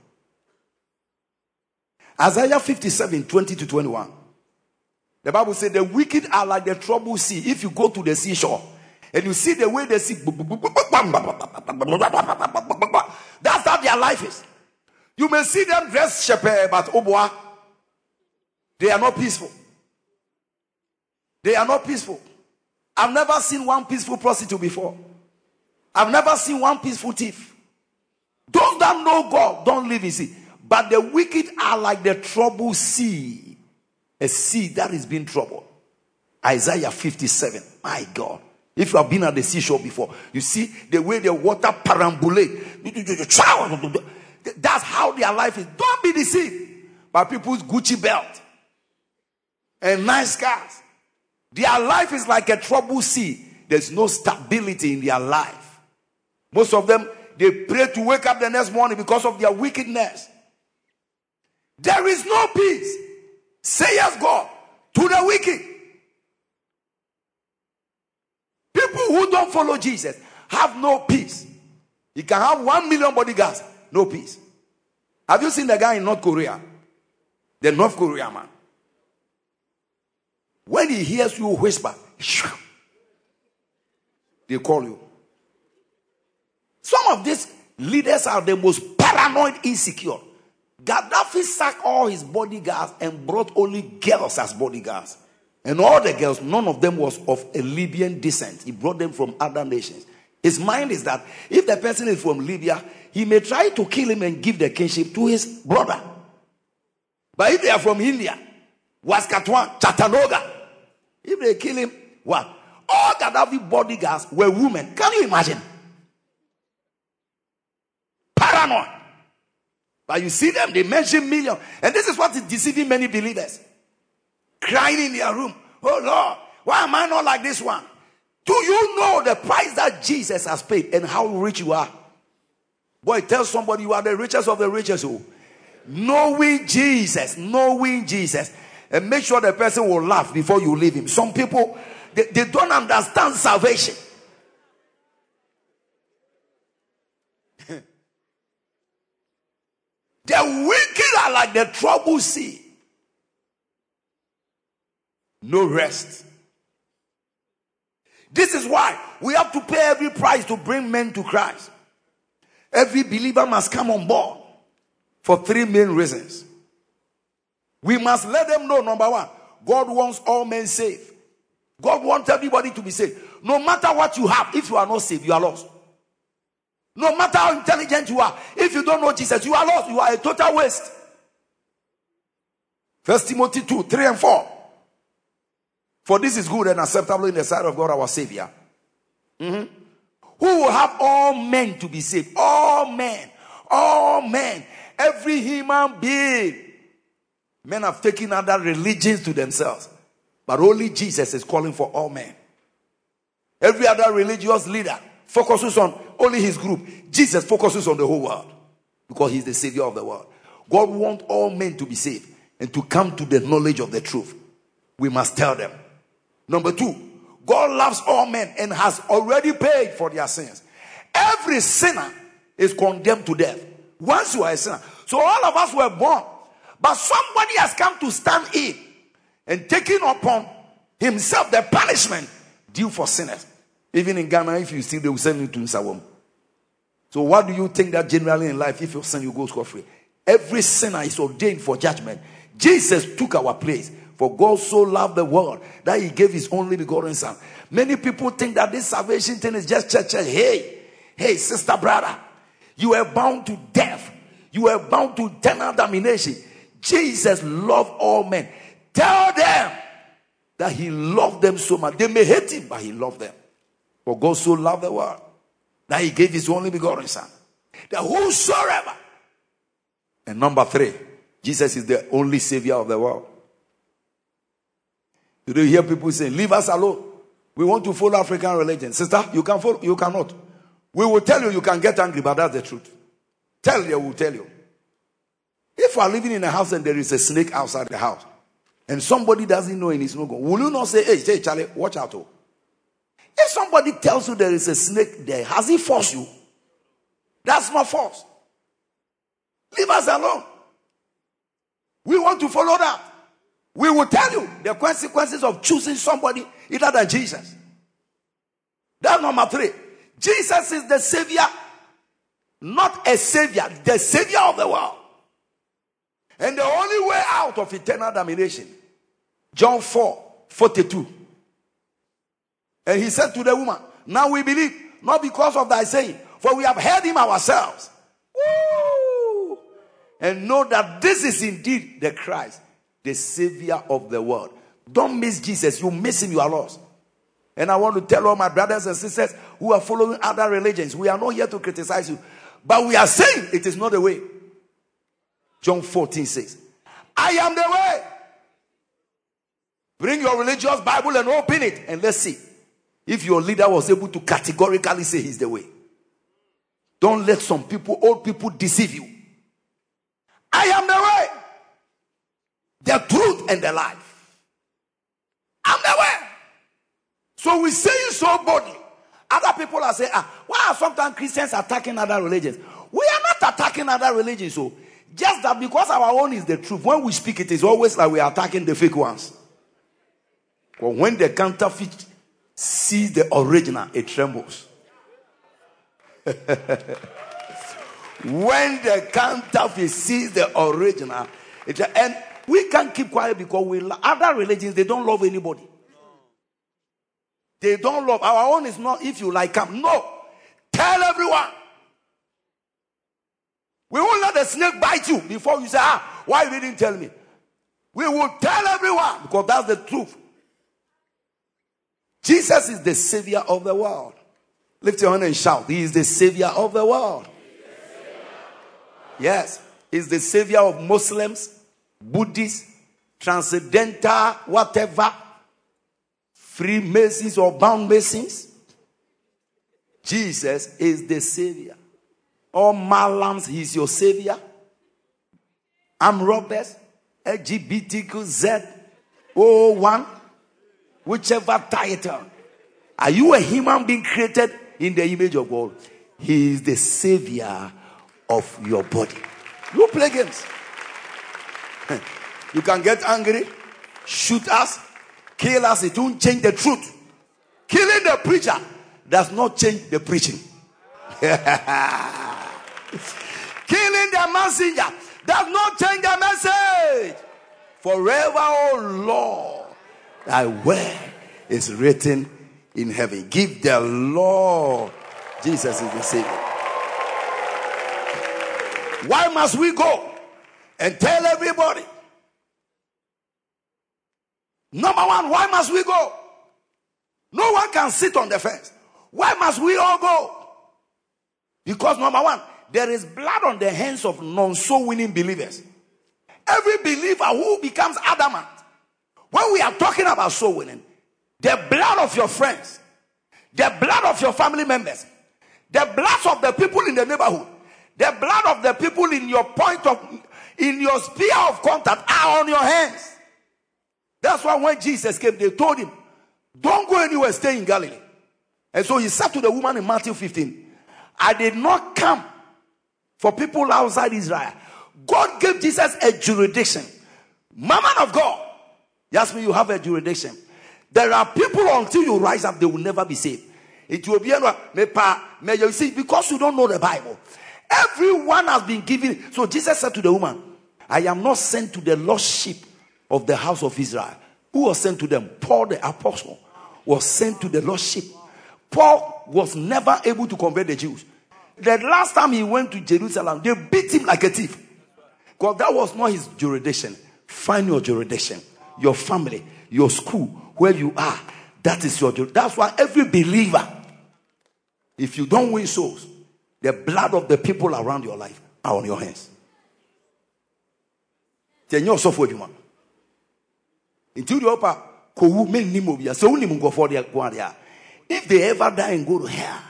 Isaiah 57 20 to 21. The Bible said the wicked are like the troubled sea. If you go to the seashore and you see the way they see, *laughs* that's how their life is. You may see them dressed shepherd, but boy, they are not peaceful. They are not peaceful. I've never seen one peaceful prostitute before. I've never seen one peaceful thief. Those that know God don't live sea. But the wicked are like the troubled sea. A sea that is being troubled. Isaiah 57. My God. If you have been at the seashore before, you see the way the water perambulate. That's how their life is. Don't be deceived by people's Gucci belt and nice cars. Their life is like a troubled sea. There's no stability in their life. Most of them, they pray to wake up the next morning because of their wickedness. There is no peace, Say yes, God, to the wicked. People who don't follow Jesus have no peace. You can have one million bodyguards, no peace. Have you seen the guy in North Korea? The North Korea man. When he hears you whisper, they call you. Some of these leaders are the most paranoid, insecure. Gaddafi sacked all his bodyguards and brought only girls as bodyguards. And all the girls, none of them was of a Libyan descent. He brought them from other nations. His mind is that if the person is from Libya, he may try to kill him and give the kingship to his brother. But if they are from India, Saskatchewan, Chattanooga, if they kill him, what? All Gaddafi bodyguards were women. Can you imagine? Paranoid. But you see them, they mention million. And this is what is deceiving many believers. Crying in their room. Oh Lord, why am I not like this one? Do you know the price that Jesus has paid and how rich you are? Boy, tell somebody you are the richest of the richest. Oh. Knowing Jesus, knowing Jesus. And make sure the person will laugh before you leave him. Some people, they, they don't understand salvation. *laughs* The wicked are like the troubled sea. No rest. This is why we have to pay every price to bring men to Christ. Every believer must come on board for three main reasons. We must let them know number one, God wants all men saved. God wants everybody to be saved. No matter what you have, if you are not saved, you are lost. No matter how intelligent you are, if you don't know Jesus, you are lost. You are a total waste. First Timothy 2, 3 and 4. For this is good and acceptable in the sight of God our Savior. Mhm. Who will have all men to be saved? All men. All men. Every human being. Men have taken other religions to themselves. But only Jesus is calling for all men. Every other religious leader focuses on only his group. Jesus focuses on the whole world because he's the savior of the world. God wants all men to be saved and to come to the knowledge of the truth. We must tell them. Number two, God loves all men and has already paid for their sins. Every sinner is condemned to death. Once you are a sinner. So all of us were born, but somebody has come to stand in and taking upon himself the punishment due for sinners. Even in Ghana, if you sin, they will send you to Nsawam. So, what do you think that generally in life, if you sin, you go scot free? Every sinner is ordained for judgment. Jesus took our place. For God so loved the world that he gave his only begotten son. Many people think that this salvation thing is just church. church. Hey, hey, sister, brother, you are bound to death. You are bound to eternal damnation. Jesus loved all men. Tell them that he loved them so much. They may hate him, but he loved them. For God so loved the world that he gave his only begotten son. That whosoever. And number three, Jesus is the only savior of the world. You don't hear people saying, leave us alone. We want to follow African religion. Sister, you can follow, you cannot. We will tell you you can get angry, but that's the truth. Tell you, we'll tell you. If you are living in a house and there is a snake outside the house, and somebody doesn't know and it's not going, will you not say, hey, hey, Charlie, watch out? Oh. If somebody tells you there is a snake there, has he forced you? That's not force. Leave us alone. We want to follow that. We will tell you the consequences of choosing somebody other than Jesus. That's number three. Jesus is the Savior, not a Savior, the Savior of the world. And the only way out of eternal damnation, John 4 42. And he said to the woman, Now we believe, not because of thy saying, for we have heard him ourselves. Woo! And know that this is indeed the Christ, the Savior of the world. Don't miss Jesus. You miss him, you are lost. And I want to tell all my brothers and sisters who are following other religions, we are not here to criticize you, but we are saying it is not the way. John 14 says, I am the way. Bring your religious Bible and open it and let's see if your leader was able to categorically say he's the way. Don't let some people, old people, deceive you. I am the way, the truth, and the life. I'm the way. So we say it so boldly. Other people are saying, ah, why are sometimes Christians attacking other religions? We are not attacking other religions. So just that because our own is the truth, when we speak, it is always like we are attacking the fake ones. But when the counterfeit sees the original, it trembles. *laughs* when the counterfeit sees the original, it, and we can't keep quiet because we other religions they don't love anybody. They don't love our own is not if you like them. No, tell everyone. We won't let the snake bite you before you say, ah, why you didn't tell me? We will tell everyone because that's the truth. Jesus is the savior of the world. Lift your hand and shout. He is the savior of the world. Yes. He's the savior of Muslims, Buddhists, transcendental, whatever, Freemasons or bound Masons. Jesus is the savior. All Mallams, he's your savior. I'm Roberts, LGBTQ Z01, whichever title. Are you a human being created in the image of God? He is the savior of your body. You play games. *laughs* You can get angry, shoot us, kill us. It won't change the truth. Killing the preacher does not change the preaching. *laughs* Killing the messenger does not change the message. Forever, oh Lord, thy word is written in heaven. Give the Lord. Jesus is the Savior. Why must we go and tell everybody? Number one, why must we go? No one can sit on the fence. Why must we all go? Because number one, there is blood on the hands of non soul winning believers. Every believer who becomes adamant, when we are talking about soul winning, the blood of your friends, the blood of your family members, the blood of the people in the neighborhood, the blood of the people in your point of, in your sphere of contact are on your hands. That's why when Jesus came, they told him, Don't go anywhere, stay in Galilee. And so he said to the woman in Matthew 15, I did not come for people outside Israel. God gave Jesus a jurisdiction. Man of God, yes, me, you have a jurisdiction. There are people until you rise up, they will never be saved. It will be you see because you don't know the Bible. Everyone has been given. So Jesus said to the woman, I am not sent to the lost sheep of the house of Israel. Who was sent to them? Paul the apostle was sent to the lost sheep. Paul was never able to convert the Jews. The last time he went to Jerusalem, they beat him like a thief. Because that was not his jurisdiction. Find your jurisdiction, your family, your school, where you are. That is your That's why every believer, if you don't win souls, the blood of the people around your life are on your hands. If they ever die and go to hell,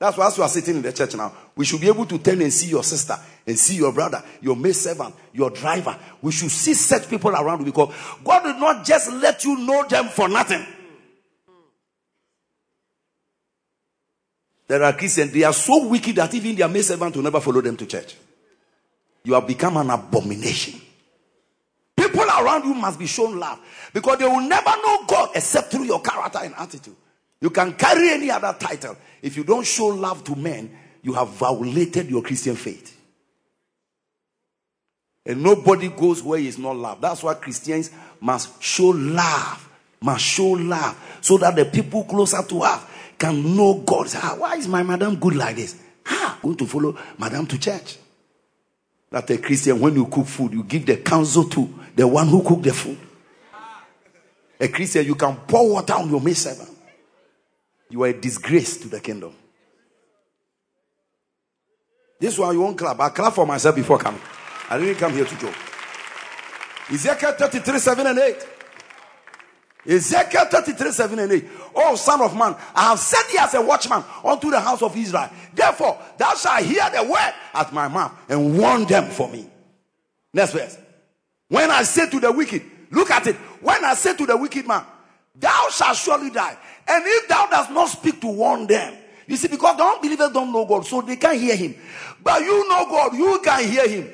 That's why as you are sitting in the church now, we should be able to turn and see your sister and see your brother, your maid servant, your driver. We should see such people around because God did not just let you know them for nothing. There are Christians, they are so wicked that even their maid servant will never follow them to church. You have become an abomination. People around you must be shown love because they will never know God except through your character and attitude. You can carry any other title. If you don't show love to men, you have violated your Christian faith. And nobody goes where is not love. That's why Christians must show love. Must show love. So that the people closer to us can know God. Why is my madam good like this? Ah, going to follow madam to church. That a Christian, when you cook food, you give the counsel to the one who cooked the food. A Christian, you can pour water on your maid servant. You are a disgrace to the kingdom. This one you won't clap. I clap for myself before coming. I didn't come here to joke. Ezekiel 33, 7 and 8. Ezekiel 33, 7 and 8. Oh, son of man, I have set thee as a watchman unto the house of Israel. Therefore, thou shalt hear the word at my mouth and warn them for me. Next verse. When I say to the wicked, look at it. When I say to the wicked man, thou shalt surely die. And if thou dost not speak to warn them, you see, because the unbelievers don't know God, so they can't hear him. But you know God, you can hear him.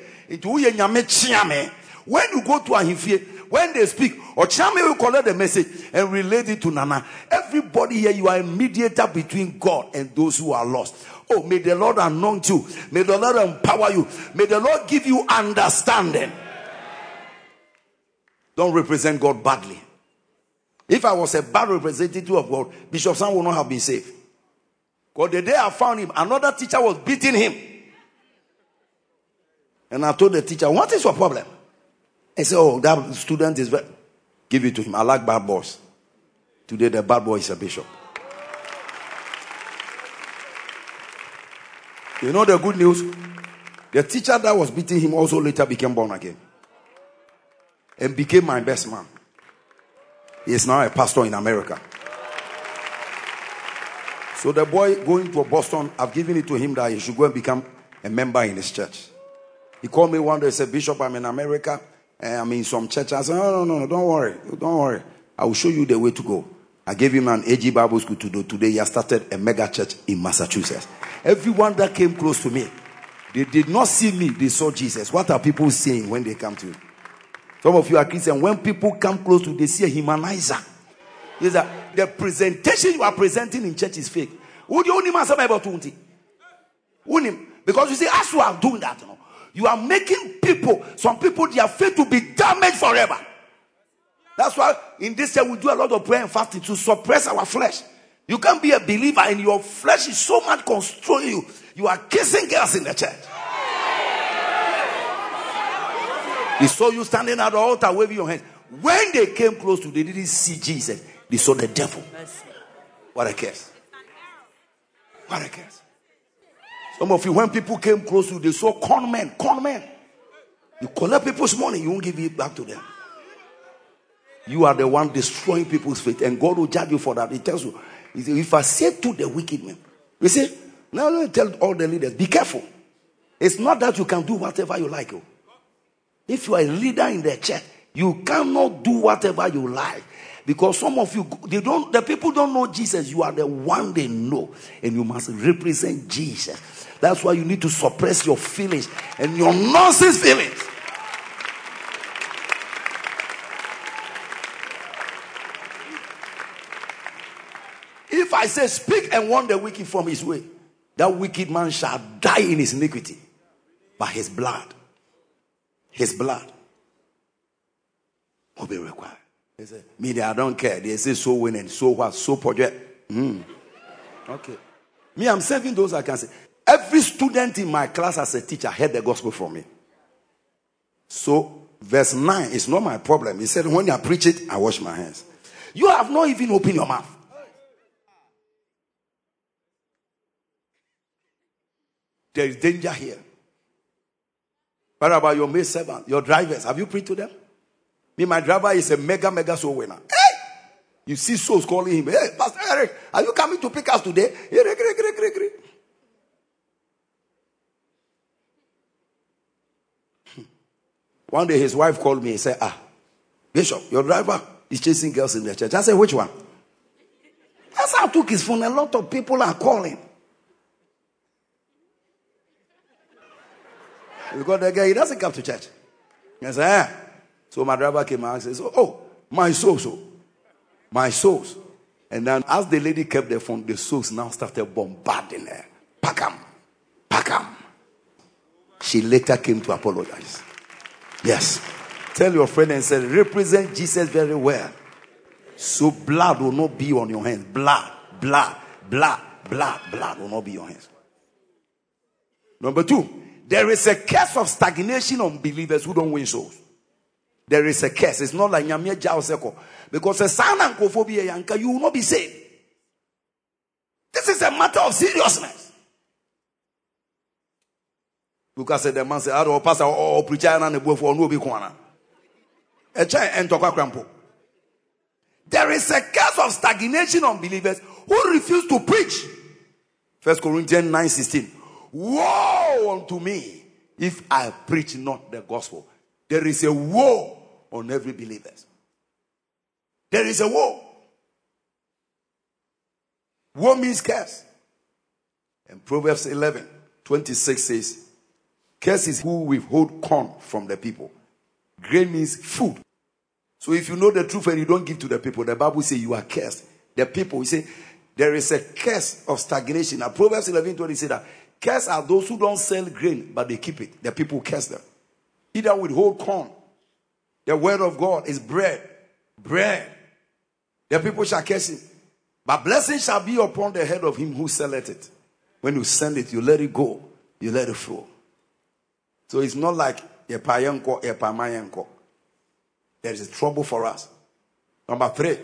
When you go to a Ahimfie, when they speak, or Chame will collect the message and relate it to Nana. Everybody here, you are a mediator between God and those who are lost. Oh, may the Lord anoint you. May the Lord empower you. May the Lord give you understanding. Don't represent God badly. If I was a bad representative of God, Bishop Sam would not have been saved. Because the day I found him, another teacher was beating him. And I told the teacher, What is your problem? He said, Oh, that student is very. Give it to him. I like bad boys. Today, the bad boy is a bishop. You know the good news? The teacher that was beating him also later became born again and became my best man. He is now a pastor in America. So the boy going to Boston, I've given it to him that he should go and become a member in his church. He called me one day and said, Bishop, I'm in America. And I'm in some church. I said, No, no, no, don't worry. Don't worry. I will show you the way to go. I gave him an AG Bible school to do. Today, he has started a mega church in Massachusetts. Everyone that came close to me, they did not see me, they saw Jesus. What are people saying when they come to you? Some of you are Christian. When people come close to, you, they see a humanizer. Is that the presentation you are presenting in church is fake. Would you only man about twenty? Because you see, as you are doing that, you, know, you are making people, some people, their faith to be damaged forever. That's why in this year we do a lot of prayer and fasting to suppress our flesh. You can't be a believer and your flesh is so much controlling you. You are kissing girls in the church. They saw you standing at the altar waving your hands. When they came close to, they didn't see Jesus. They saw the devil. What a curse! What a curse! Some of you, when people came close to you, they saw con men, con men. You collect people's money, you won't give it back to them. You are the one destroying people's faith, and God will judge you for that. He tells you, he says, if I say to the wicked men, you see, now let me tell all the leaders, be careful. It's not that you can do whatever you like. Oh. If you are a leader in the church, you cannot do whatever you like. Because some of you, they don't, the people don't know Jesus. You are the one they know. And you must represent Jesus. That's why you need to suppress your feelings and your nonsense feelings. If I say, speak and warn the wicked from his way, that wicked man shall die in his iniquity by his blood his blood will be required. They say, me, I don't care. They say so winning, so what, so project. Mm. Okay. Me, I'm serving those I can say. Every student in my class as a teacher heard the gospel from me. So, verse 9 is not my problem. He said, when I preach it, I wash my hands. You have not even opened your mouth. There is danger here. What about your maid servant, your drivers? Have you preached to them? Me, my driver is a mega, mega soul winner. Hey! You see souls calling him. Hey, Pastor Eric, are you coming to pick us today? One day his wife called me and said, Ah, Bishop, your driver is chasing girls in the church. I said, Which one? That's how I took his phone. A lot of people are calling. Because the guy, he doesn't come to church. I said, ah. So my driver came and says, Oh, my souls, oh, my souls. And then as the lady kept the phone, the souls now started bombarding her. Pakam, pakam. She later came to apologize. Yes. Tell your friend and say, represent Jesus very well. So blood will not be on your hands. Blood, blood, blood, blood, blood will not be on your hands. Number two, there is a curse of stagnation on believers who don't win souls. There is a curse. It's not like Nyamia Jaoseko. Because a son and yanka, you will not be saved. This is a matter of seriousness. Because the man said, don't pass or preacher and a boy for no be kwana. A child and talk crampo. There is a curse of stagnation on believers who refuse to preach. First Corinthians 9:16. Woe unto me if I preach not the gospel. There is a woe on every believer. There is a woe. Woe means curse. And Proverbs 11 26 says, Curse is who withhold corn from the people. Grain means food. So if you know the truth and you don't give to the people, the Bible says you are cursed. The people, say, there is a curse of stagnation. Now, Proverbs 11 20 say that curse are those who don't sell grain, but they keep it. The people curse them. Either withhold corn. The word of God is bread. Bread. The people shall curse him. But blessing shall be upon the head of him who selleth it. When you send it, you let it go. You let it flow. So it's not like a payanko, a pamayanko. There is trouble for us. Number three,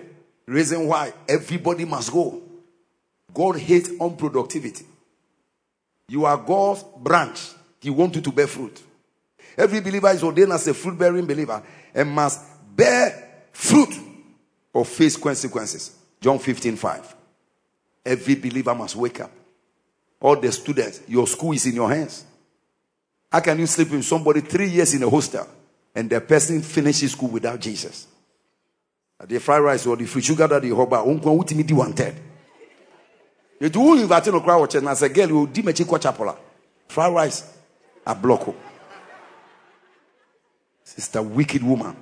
reason why everybody must go. God hates unproductivity. You are God's branch. He wants you to bear fruit. Every believer is ordained as a fruit bearing believer and must bear fruit or face consequences. John 15 5. Every believer must wake up. All the students, your school is in your hands. How can you sleep with somebody three years in a hostel and the person finishes school without Jesus? The fried rice or the free sugar that you hoba, unko utimi di wanted. You do invite no crowd watch and as a girl you di mechi kwa chapola. Fried rice a block. Sister wicked woman.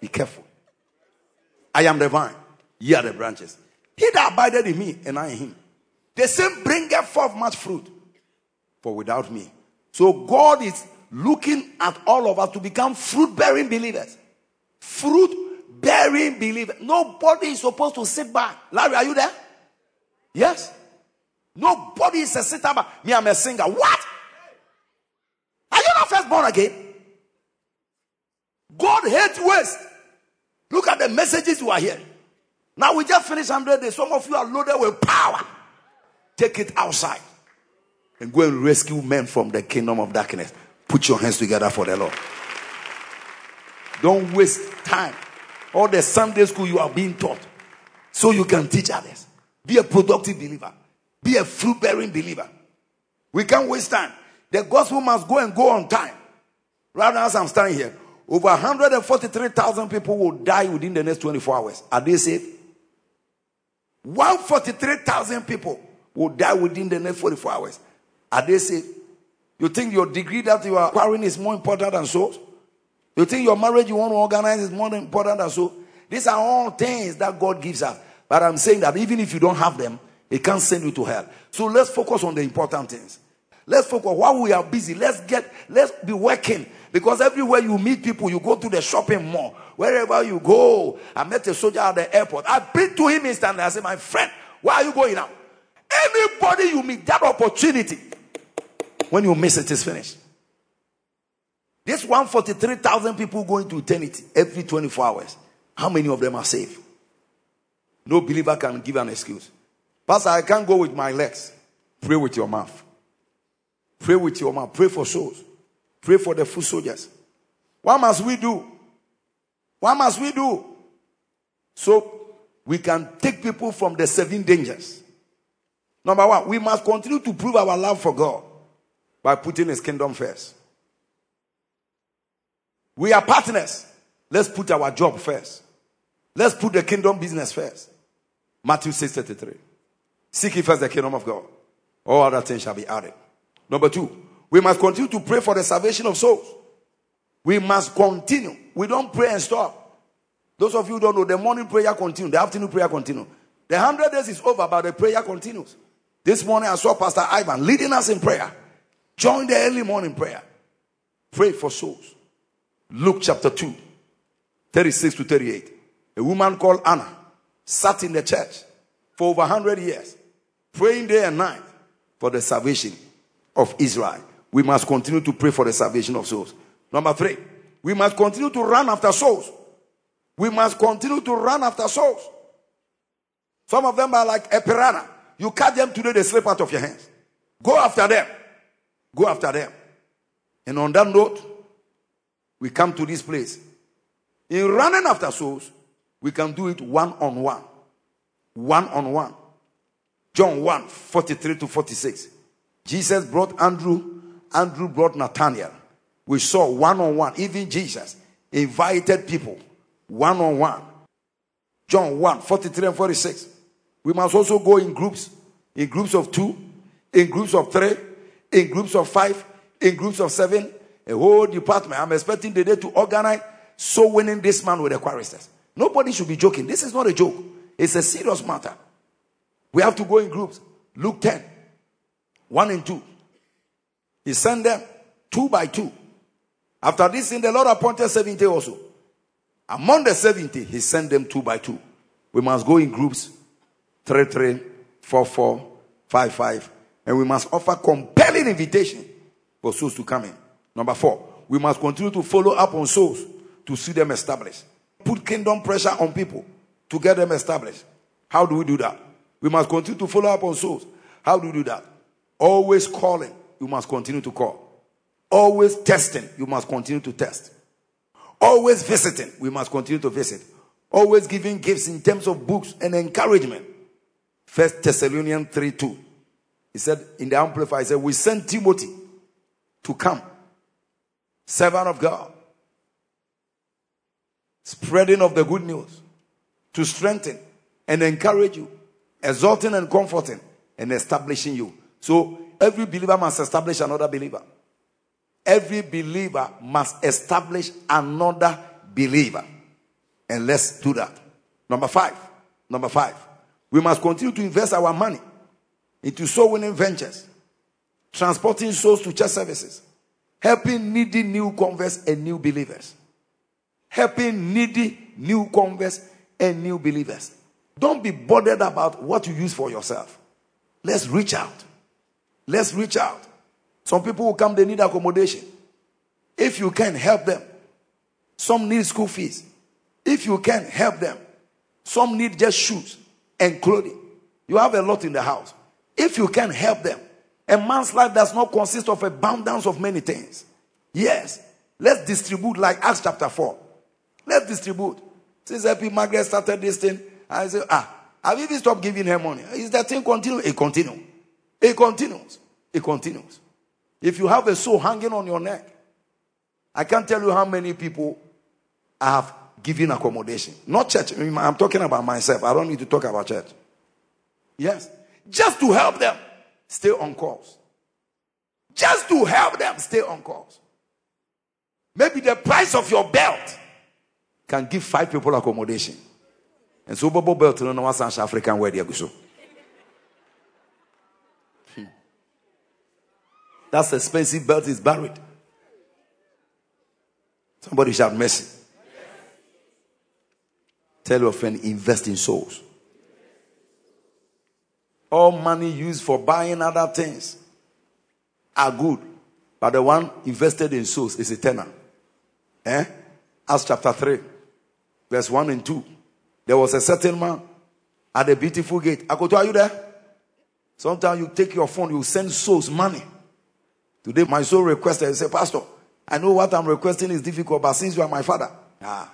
Be careful. I am the vine, ye are the branches. He that abided in me and I in him. The same bringeth forth much fruit. For without me. So God is looking at all of us to become fruit bearing believers. Fruit bearing believers. Nobody is supposed to sit back. Larry, are you there? Yes. Nobody is a sitter back. Me, I'm a singer. What? Are you not first born again? God hates waste. Look at the messages you are hearing. Now we just finished 100 days. Some of you are loaded with power. Take it outside and go and rescue men from the kingdom of darkness. Put your hands together for the Lord. Don't waste time. All the Sunday school you are being taught so you can teach others. Be a productive believer. Be a fruit bearing believer. We can't waste time. The gospel must go and go on time. Right now, as I'm standing here, over 143,000 people will die within the next 24 hours. Are they saved? 143,000 people will die within the next 44 hours. Are they saved? You think your degree that you are acquiring is more important than souls? You think your marriage you want to organize is more important than souls? These are all things that God gives us. But I'm saying that even if you don't have them, it can't send you to hell. So let's focus on the important things. Let's focus while we are busy. Let's get, let's be working. Because everywhere you meet people, you go to the shopping mall. Wherever you go, I met a soldier at the airport. I preached to him instantly. I said, My friend, where are you going now? Anybody you meet, that opportunity, when you miss it, it's finished. This 143,000 people going to eternity every 24 hours. How many of them are saved? No believer can give an excuse. Pastor, I can't go with my legs. Pray with your mouth. Pray with your mouth. Pray for souls. Pray for the foot soldiers. What must we do? What must we do? So we can take people from the seven dangers. Number one, we must continue to prove our love for God by putting His kingdom first. We are partners. Let's put our job first. Let's put the kingdom business first. Matthew 6 33. Seek ye first the kingdom of God. All other things shall be added. Number two, we must continue to pray for the salvation of souls. We must continue. We don't pray and stop. Those of you don't know, the morning prayer continues, the afternoon prayer continues. The hundred days is over, but the prayer continues. This morning I saw Pastor Ivan leading us in prayer. Join the early morning prayer. Pray for souls. Luke chapter 2, 36 to 38. A woman called Anna sat in the church for over 100 years, praying day and night for the salvation of Israel. We must continue to pray for the salvation of souls. Number three, we must continue to run after souls. We must continue to run after souls. Some of them are like a piranha. You catch them today, they slip out of your hands. Go after them. Go after them. And on that note, we come to this place. In running after souls, we can do it one on one. One on one. John 1 43 to 46. Jesus brought Andrew, Andrew brought Nathaniel. We saw one on one. Even Jesus invited people one on one. John 1 43 and 46. We must also go in groups, in groups of two, in groups of three, in groups of five, in groups of seven, a whole department. I'm expecting the day to organize so winning this man with the choristers. Nobody should be joking. This is not a joke, it's a serious matter. We have to go in groups. Luke 10, 1 and 2. He sent them two by two. After this, in the Lord appointed 70 also. Among the 70, he sent them two by two. We must go in groups 3 3, 4 4, 5 5. And we must offer compelling invitation for souls to come in. Number four, we must continue to follow up on souls to see them established. Put kingdom pressure on people to get them established. How do we do that? We must continue to follow up on souls. How do we do that? Always calling, you must continue to call. Always testing, you must continue to test. Always visiting, we must continue to visit. Always giving gifts in terms of books and encouragement. First Thessalonians 3 2. He said in the Amplified, he said, We sent Timothy to come, servant of God, spreading of the good news, to strengthen and encourage you, exalting and comforting, and establishing you. So every believer must establish another believer. Every believer must establish another believer. And let's do that. Number five. Number five. We must continue to invest our money into soul winning ventures, transporting souls to church services, helping needy new converts and new believers. Helping needy new converts and new believers. Don't be bothered about what you use for yourself. Let's reach out. Let's reach out. Some people will come, they need accommodation. If you can help them, some need school fees. If you can help them, some need just shoes and clothing. You have a lot in the house. If you can help them, a man's life does not consist of abundance of many things. Yes, let's distribute like Acts chapter 4. Let's distribute. Since Happy Margaret started this thing, I say, ah, have you even stopped giving her money? Is that thing continue? It continues. It continues. It continues. If you have a soul hanging on your neck, I can't tell you how many people I have given accommodation. Not church. I'm talking about myself. I don't need to talk about church. Yes. Just to help them stay on course. Just to help them stay on course. Maybe the price of your belt can give five people accommodation. And so Bobo belt no know South African where they go. Hmm. That's expensive belt is buried. Somebody shout mercy. Tell your friend, invest in souls. All money used for buying other things are good, but the one invested in souls is eternal. Eh? Acts chapter 3, verse 1 and 2. There was a certain man at a beautiful gate. Akoto, are you there? Sometimes you take your phone, you send souls money. Today, my soul requested, I say, Pastor, I know what I'm requesting is difficult, but since you are my father, ah,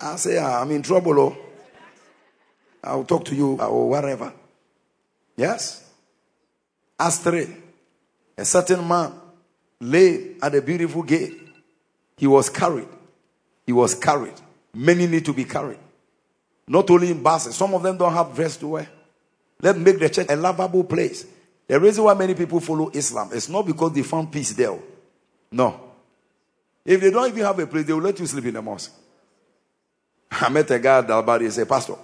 I say, ah, I'm in trouble. Oh. I'll talk to you or whatever. Yes. Acts 3. A certain man lay at a beautiful gate. He was carried He was carried. Many need to be carried. Not only in buses, some of them don't have dress to wear. Let's make the church a lovable place. The reason why many people follow Islam is not because they found peace there. No. If they don't even have a place, they will let you sleep in the mosque. *laughs* I met a guy at Dalbari and said, Pastor,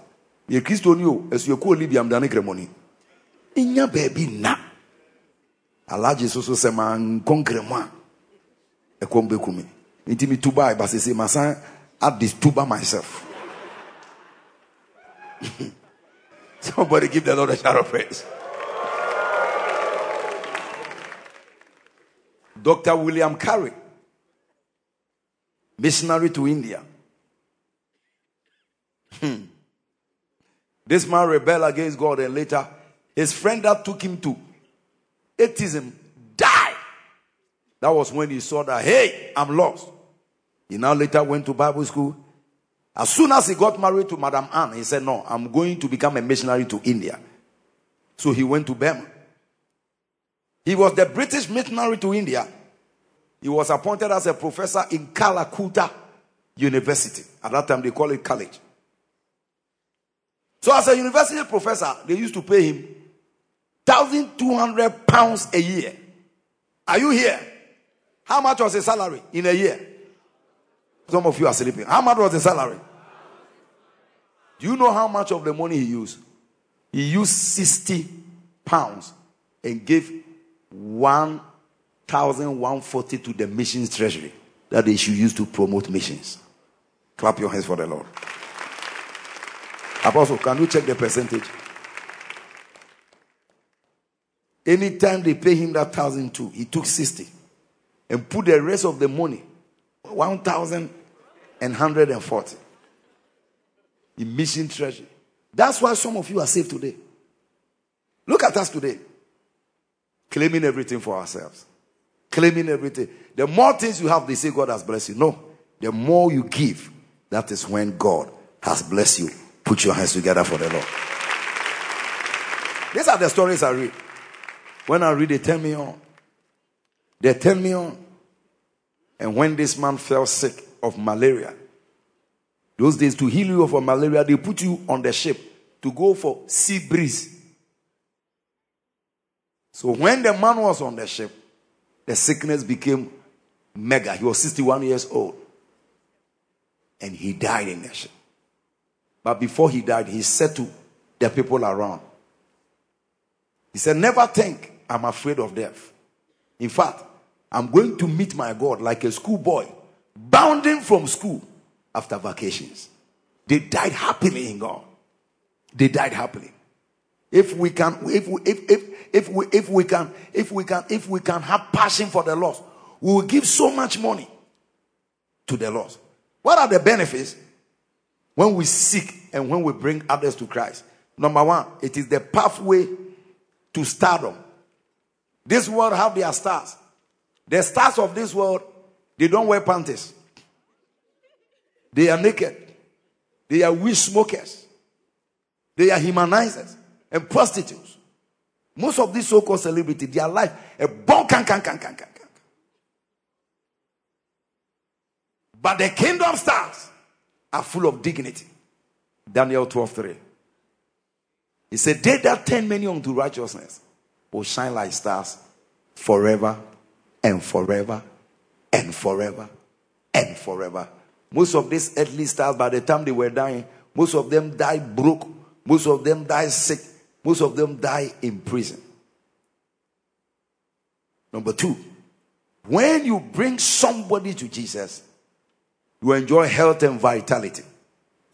you're Christian, you, as you call Libya, I'm done. In your baby, na. Allah Jesus was a man, concrement. A. Intimi tuba, but say, my son, add this tuba myself. *laughs* Somebody give the Lord a shout of praise. Dr. William Carey, missionary to India. Hmm. This man rebelled against God and later his friend that took him to atheism died. That was when he saw that, hey, I'm lost. He now later went to Bible school. As soon as he got married to Madame Anne, he said, no, I'm going to become a missionary to India. So he went to Burma. He was the British missionary to India. He was appointed as a professor in Calcutta University. At that time, they call it college. So, as a university professor, they used to pay him 1,200 pounds a year. Are you here? How much was the salary in a year? Some of you are sleeping. How much was the salary? Do you know how much of the money he used? He used 60 pounds and gave 1,140 to the missions treasury that they should use to promote missions. Clap your hands for the Lord. Apostle, can you check the percentage? Anytime they pay him that thousand two, he took 60 and put the rest of the money, 1,140 in mission treasury. That's why some of you are saved today. Look at us today. Claiming everything for ourselves. Claiming everything. The more things you have, they say God has blessed you. No. The more you give, that is when God has blessed you. Put your hands together for the Lord. These are the stories I read. When I read, they tell me on. They tell me on. And when this man fell sick of malaria, those days to heal you of malaria, they put you on the ship to go for sea breeze. So when the man was on the ship, the sickness became mega. He was 61 years old. And he died in the ship. But before he died, he said to the people around, he said, Never think I'm afraid of death. In fact, I'm going to meet my God like a schoolboy, bounding from school after vacations. They died happily in God. They died happily. If we can, if we, if, if, if we, if we can, if we can, if we can have passion for the lost, we will give so much money to the lost. What are the benefits when we seek and when we bring others to Christ? Number one, it is the pathway to stardom. This world have their stars. The stars of this world, they don't wear panties. They are naked. They are weed smokers. They are humanizers and prostitutes. Most of these so-called celebrities, their life a can can can can can. can. But the kingdom stars are full of dignity. Daniel 12 3. He said, They that turn many unto righteousness will shine like stars forever and forever and forever and forever. Most of these earthly stars, by the time they were dying, most of them died broke, most of them died sick, most of them died in prison. Number two, when you bring somebody to Jesus, you enjoy health and vitality.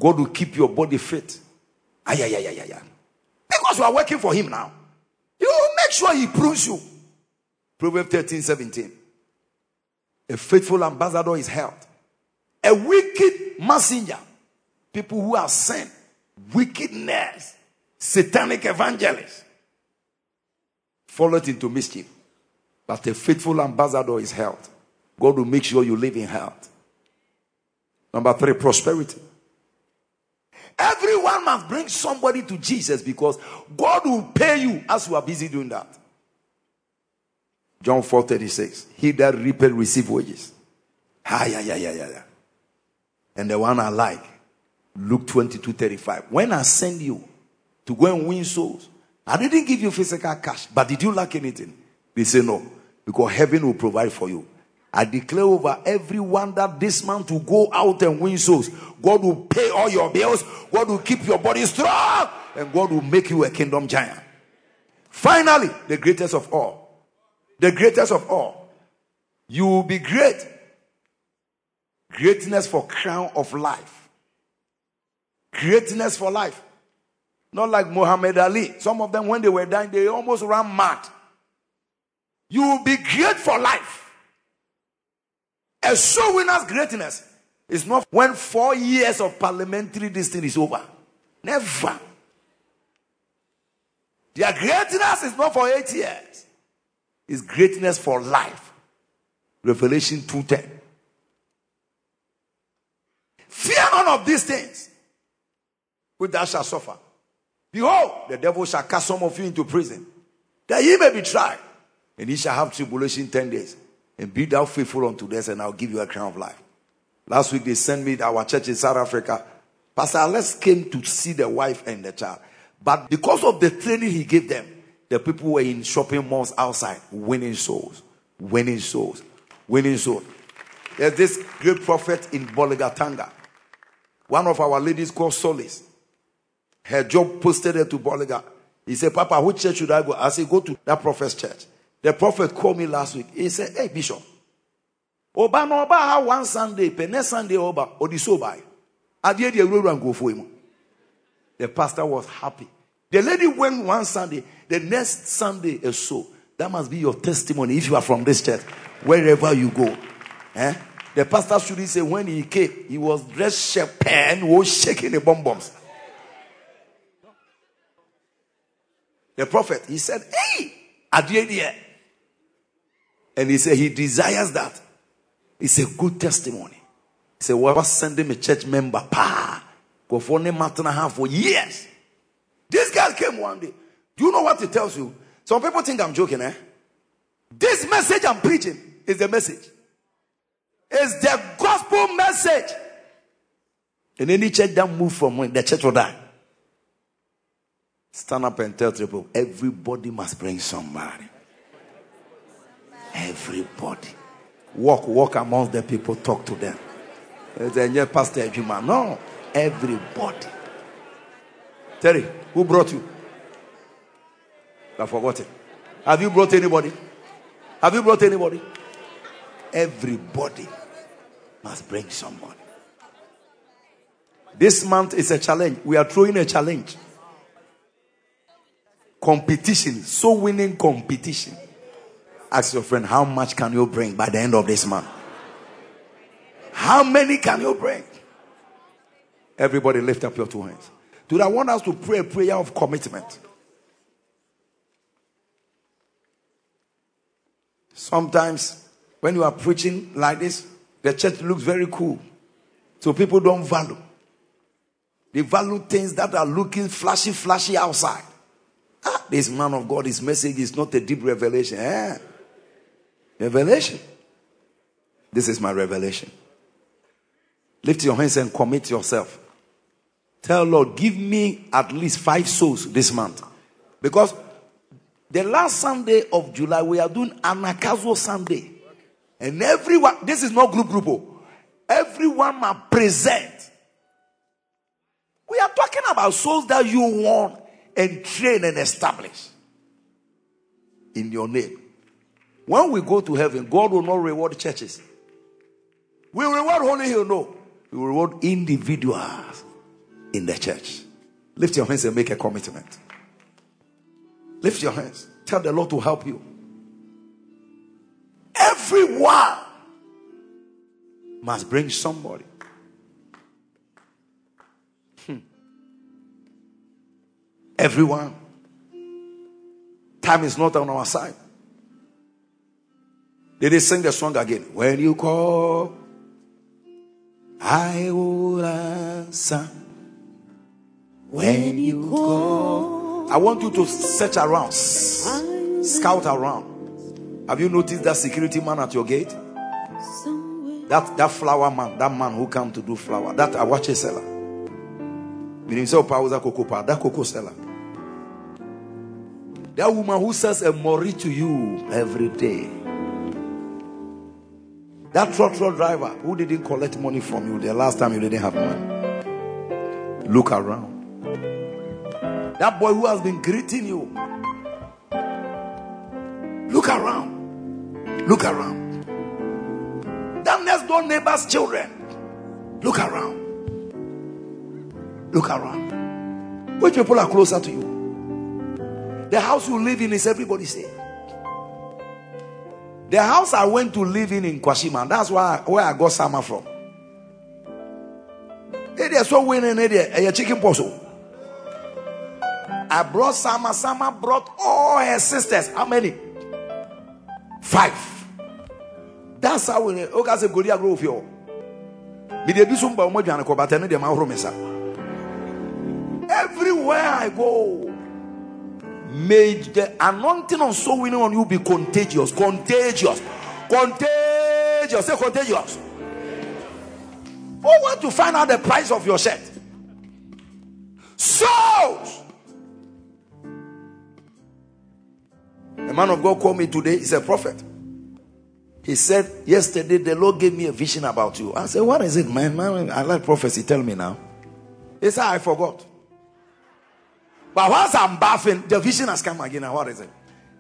God will keep your body fit. Ay, ay, ay, ay, ay, ay. Because you are working for Him now. You make sure He proves you. Proverbs 13 17. A faithful ambassador is held. A wicked messenger, people who are sent, wickedness, satanic evangelists, fall into mischief. But a faithful ambassador is held. God will make sure you live in health. Number three, prosperity. Everyone must bring somebody to Jesus because God will pay you as you are busy doing that. John 4 36. He that reapeth receive wages. Ha, yeah, yeah, yeah, yeah, yeah. And the one I like, Luke 22 35. When I send you to go and win souls, I didn't give you physical cash, but did you lack anything? They say no, because heaven will provide for you. I declare over everyone that this month will go out and win souls. God will pay all your bills. God will keep your body strong. And God will make you a kingdom giant. Finally, the greatest of all. The greatest of all. You will be great. Greatness for crown of life. Greatness for life. Not like Muhammad Ali. Some of them, when they were dying, they almost ran mad. You will be great for life. A show winner's greatness is not when four years of parliamentary destiny is over. Never. Their greatness is not for eight years. It's greatness for life. Revelation 2.10. Fear none of these things, which thou shalt suffer. Behold, the devil shall cast some of you into prison, that ye may be tried, and ye shall have tribulation ten days and be thou faithful unto this, and I'll give you a crown of life. Last week they sent me to our church in South Africa. Pastor Alex came to see the wife and the child. But because of the training he gave them, the people were in shopping malls outside, winning souls, winning souls, winning souls. There's this great prophet in Bolgatanga. One of our ladies called Solis. Her job posted her to Bolga. He said, Papa, which church should I go? I said, Go to that prophet's church. The prophet called me last week. He said, Hey, Bishop. Oba no oba one Sunday, pe next Sunday oba, odi so by. Adie de go for him. The pastor was happy. The lady went one Sunday, the next Sunday is so. That must be your testimony if you are from this church, wherever you go. Eh? The pastor should say when he came, he was dressed shepherd and was shaking the bomb bombs. The prophet, he said, Hey, Adie and he said he desires that. It's a good testimony. He said, Well, was sending a church member, pa. Go for month and a half for years. This guy came one day. Do you know what he tells you? Some people think I'm joking, eh? This message I'm preaching is the message. It's the gospel message. And any church that move from when the church will die. Stand up and tell people, everybody must bring somebody. Everybody. Walk, walk amongst the people, talk to them. Then Pastor Ejuma. No, everybody. Terry, who brought you? I forgot it. Have you brought anybody? Have you brought anybody? Everybody must bring somebody. This month is a challenge. We are throwing a challenge. Competition, so winning competition. Ask your friend, how much can you bring by the end of this month? How many can you bring? Everybody lift up your two hands. Dude, I want us to pray a prayer of commitment. Sometimes when you are preaching like this, the church looks very cool. So people don't value. They value things that are looking flashy, flashy outside. Ah, this man of God, his message is not a deep revelation. Eh? Revelation. This is my revelation. Lift your hands and commit yourself. Tell Lord, give me at least five souls this month. Because the last Sunday of July, we are doing Anagkazo Sunday. And everyone, this is not group group. oh. Everyone must present. We are talking about souls that you want and train and establish in your name. When we go to heaven, God will not reward churches. We reward Holy Hill, no. We reward individuals in the church. Lift your hands and make a commitment. Lift your hands. Tell the Lord to help you. Everyone must bring somebody. Hmm. Everyone. Time is not on our side. Did they sing the song again? When you call, I will answer. When you call, I want you to search around, scout around. Have you noticed that security man at your gate? That that flower man, that man who come to do flower, that waakye seller. That cocoa seller. That woman who sells a mori to you every day. That trotro driver who didn't collect money from you the last time you didn't have money. Look around. That boy who has been greeting you. Look around. Look around. That next door neighbor's children. Look around. Look around. Which people are closer to you? The house you live in is everybody safe. The house I went to live in in Kwashieman, that's why where I got summer from. They are so winning, they are eh, chicken pox. Oh. I brought Sama. Sama brought all her sisters. How many? Five. That's how we oh, okay say Godia grow fio. Me dey bi so mba mo dwane ko bata no. Everywhere I go, may the anointing on soul winning on you be contagious, contagious, contagious. Say contagious. Who want to find out the price of your shirt? Souls. A man of God called me today. He's a prophet. He said, Yesterday the Lord gave me a vision about you. I said, What is it, man? man I like prophecy. Tell me now. He said, I forgot. But once I'm bathing, the vision has come again. And what is it?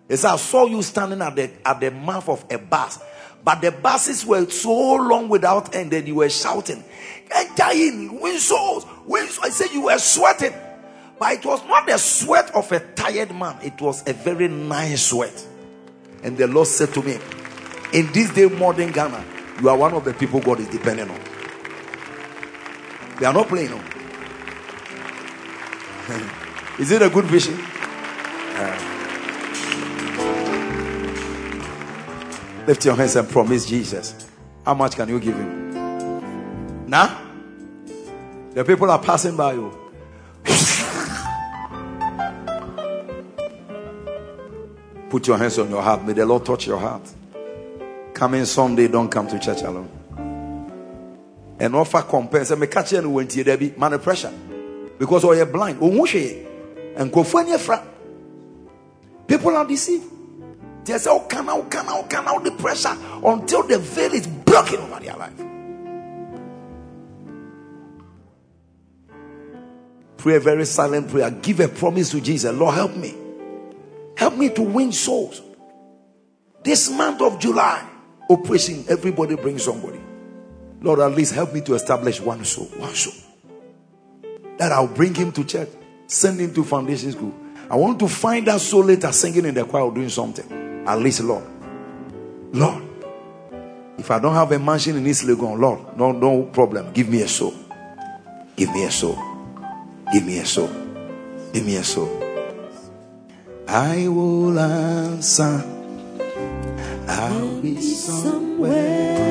He said, I saw you standing at the at the mouth of a bus. But the buses were so long without end that you were shouting, souls, win souls. I said you were sweating. But it was not the sweat of a tired man, it was a very nice sweat. And the Lord said to me, In this day, modern Ghana, you are one of the people God is depending on. They are not playing on. *laughs* is it a good vision? Uh, lift your hands and promise Jesus. How much can you give him? Now, the people are passing by you. *laughs* Put your hands on your heart. May the Lord touch your heart. Coming Sunday, don't come to church alone. And offer compare. me catch you when you there be man pressure. Because oh you're blind. And go fra. People are deceived. They say, Oh, can out, can out, can out the pressure until the veil is broken over their life. Pray a very silent prayer. Give a promise to Jesus. Lord, help me. Help me to win souls. This month of July, operation, everybody bring somebody. Lord, at least help me to establish one soul. One soul. That I'll bring him to church, send him to foundation school. I want to find that soul later singing in the choir or doing something. At least, Lord. Lord. If I don't have a mansion in East Legon, Lord, no, no problem. Give me a soul. Give me a soul. Give me a soul. Give me a soul. I will answer. I'll be somewhere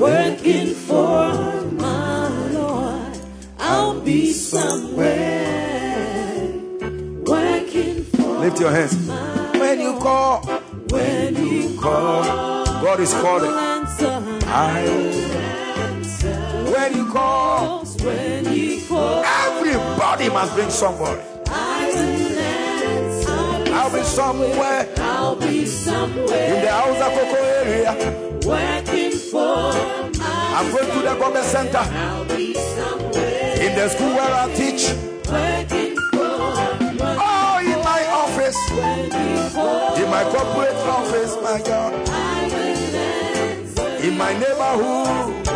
working for my Lord. I'll be somewhere working for. Lift your hands. When you call, when you call, God is calling. I will answer. When you call, when you call, everybody must bring somebody. I'll be somewhere. I'll be somewhere in the house of Coco area. Working for I'm going to the government center. I'll be somewhere in the school where I teach. Oh, in my office. In my corporate office, my God. In my neighborhood.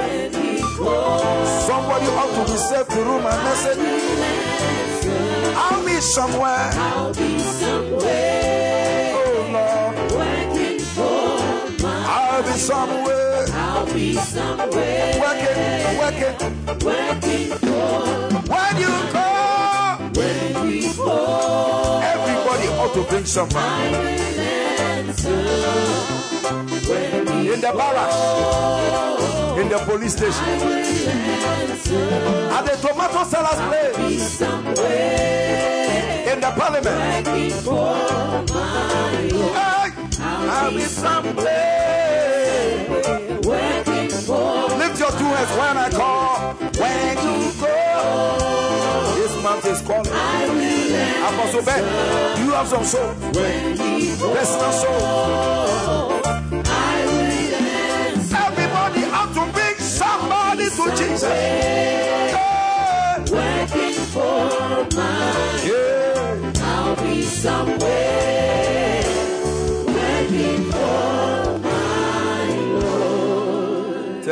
Somebody ought to be saved to room and message. I'll be somewhere. I'll be somewhere. Oh Lord. Working for my I'll be somewhere. Working, working. You. When we. Everybody ought to bring answer. In the barracks. In the police station. At the tomato sellers place. In the parliament. I'll be somewhere. Yes, when I call, when you go, this month is calling. Apostle Ben, you have some soul. Personal soul. Everybody have to bring somebody to Jesus. Yeah. Yeah. I'll be somewhere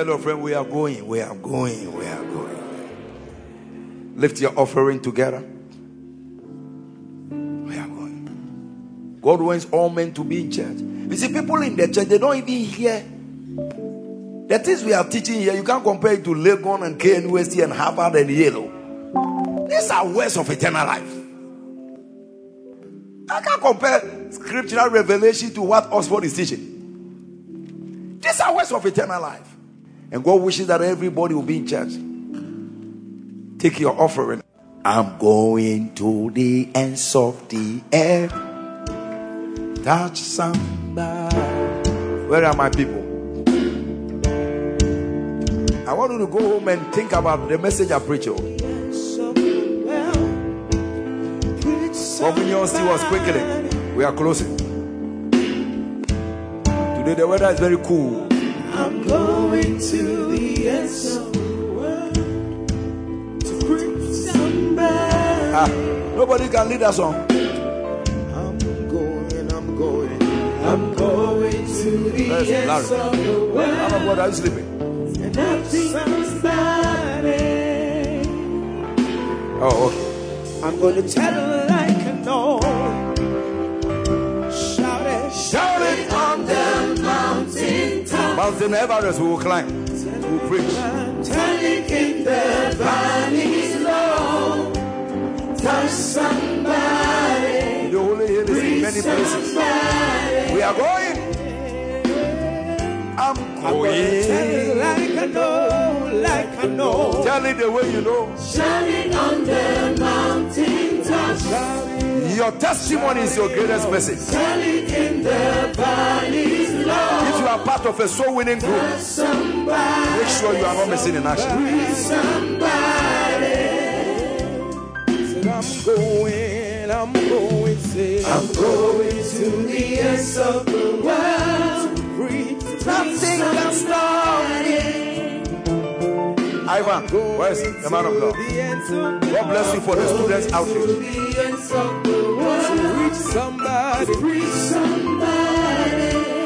Tell your friend we are going, we are going, we are going. Lift your offering together. We are going. God wants all men to be in church. You see, people in the church, they don't even hear. The things we are teaching here, you can't compare it to Legon and KNUST and Harvard and Yale. These are words of eternal life. I can't compare scriptural revelation to what Oxford is teaching. These are words of eternal life. And God wishes that everybody will be in church. Take your offering. I'm going to the ends of the earth. Touch somebody. Where are my people? I want you to go home and think about the message I preach. oh. Open your still was quickly. We are closing. Today the weather is very cool. To the ends of the world to bring somebody. Ah, nobody can lead us on. I'm going, I'm going, I'm going to the ends Larry? of the world Man of God, are you sleeping? and somebody. Oh, okay. I'm going to tell it top. Mountain Everest, we will climb. We will preach. Turning in the valleys low. Touch somebody. The Holy Hill is in many places. Somebody. We are going. I'm Tell it going. like I know, like I know. Tell it the way you know. Shining on the mountain top. Your testimony is your greatest message. Turning in the valleys low. If you are part of a soul winning group, make sure you are not missing in action. I'm going, I'm going, say, I'm going to the ends of the world. free. Nothing can stop Ivan, where's the man of God? The ends of the God bless you for the students out here. the ends of the world. reach somebody. Reach somebody.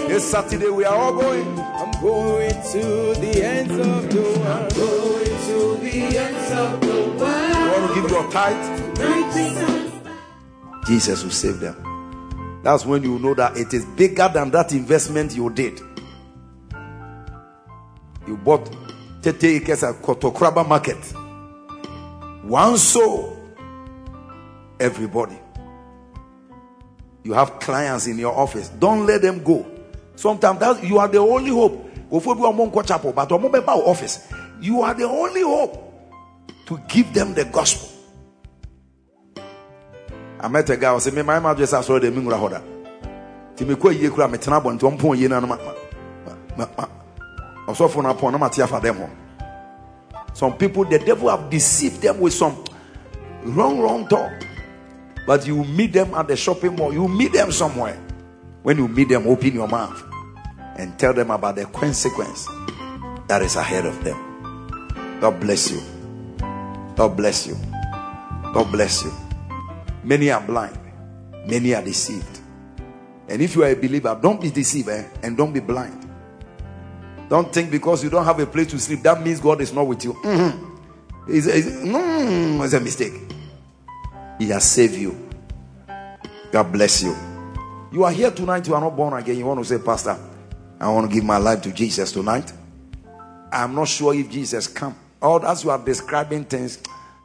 This Saturday we are all going. I'm going to the ends of the world. Going to the ends of the You world. want to give your tithe? Jesus will save them. That's when you know that it is bigger than that investment you did. You bought 30 acres at Kotokuraba Market. One soul. Everybody. You have clients in your office. Don't let them go. Sometimes you are the only hope. For chapel, but office. You are the only hope to give them the gospel. I met a guy who said, my mouth just I saw the Mingura Hoda. Timiko ye kura metena bon to na no for na them. Some people the devil have deceived them with some wrong wrong talk. But you meet them at the shopping mall, you meet them somewhere. When you meet them, open your mouth and tell them about the consequence that is ahead of them. God bless you. God bless you. God bless you. Many are blind, many are deceived. And if you are a believer, don't be deceived eh, and don't be blind. Don't think because you don't have a place to sleep, that means God is not with you. Mhm. It's, it's, mm, it's a mistake. He has saved you. God bless you. You are here tonight, you are not born again. You want to say, Pastor, I want to give my life to Jesus tonight. I'm not sure if Jesus come. All as you are describing things,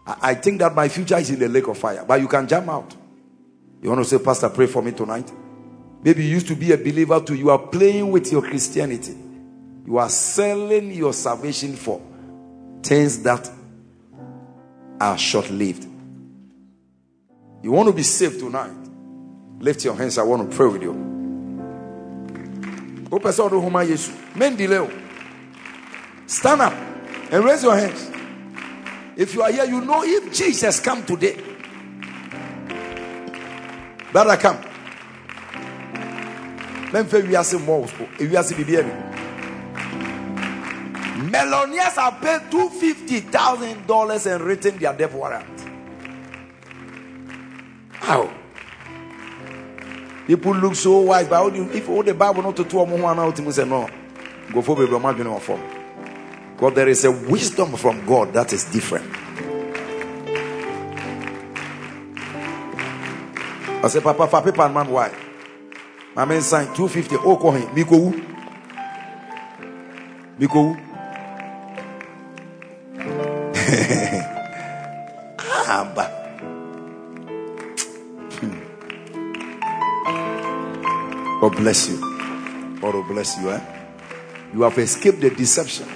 I, I think that my future is in the lake of fire. But you can jump out. You want to say, Pastor, pray for me tonight. Maybe you used to be a believer too. You are playing with your Christianity. You are selling your salvation for things that are short-lived. You want to be saved tonight. Lift your hands. I want to pray with you. Stand up. And raise your hands. If you are here, you know if Jesus come today. Brother, come. Memphis, we are some malls. We Millionaires have paid two fifty thousand dollars and written their death warrant. How? People look so wise, but if all the Bible not to two or more now, to say no, go for baby, imagine or form. Because there is a wisdom from God that is different. I say, Papa, for paper and man, why? My man signed 250. Oh, him. Miko. Miko. Hmm. God bless you. God will bless you. Eh? You have escaped the deception.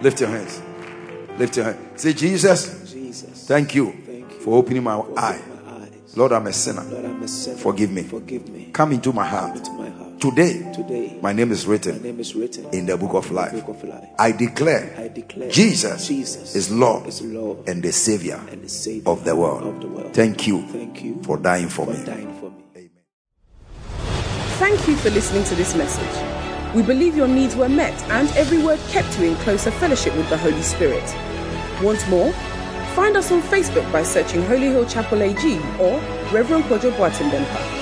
Lift your hands. Lift your hands. Say, Jesus, Jesus. thank you, Thank you for opening my for eye. opening my eyes. Lord, I'm a sinner. Lord, I'm a sinner. Forgive me. Forgive me. Come into my heart. Into my heart. Today, Today, my name is my written name is written in the book of life. book of life. I declare, I declare Jesus, Jesus is Lord, is Lord and the Savior and the Savior of the world. Of the world. Thank you Thank you for dying for for me. dying for me. Amen. Thank you for listening to this message. We believe your needs were met and every word kept you in closer fellowship with the Holy Spirit. Want more? Find us on Facebook by searching Holy Hill Chapel AG or Reverend Kojo Boatendempa.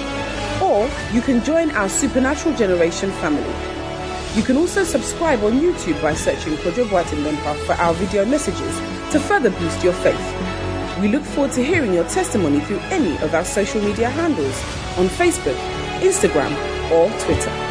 Or you can join our Supernatural Generation family. You can also subscribe on YouTube by searching Kojo for our video messages to further boost your faith. We look forward to hearing your testimony through any of our social media handles on Facebook, Instagram, or Twitter.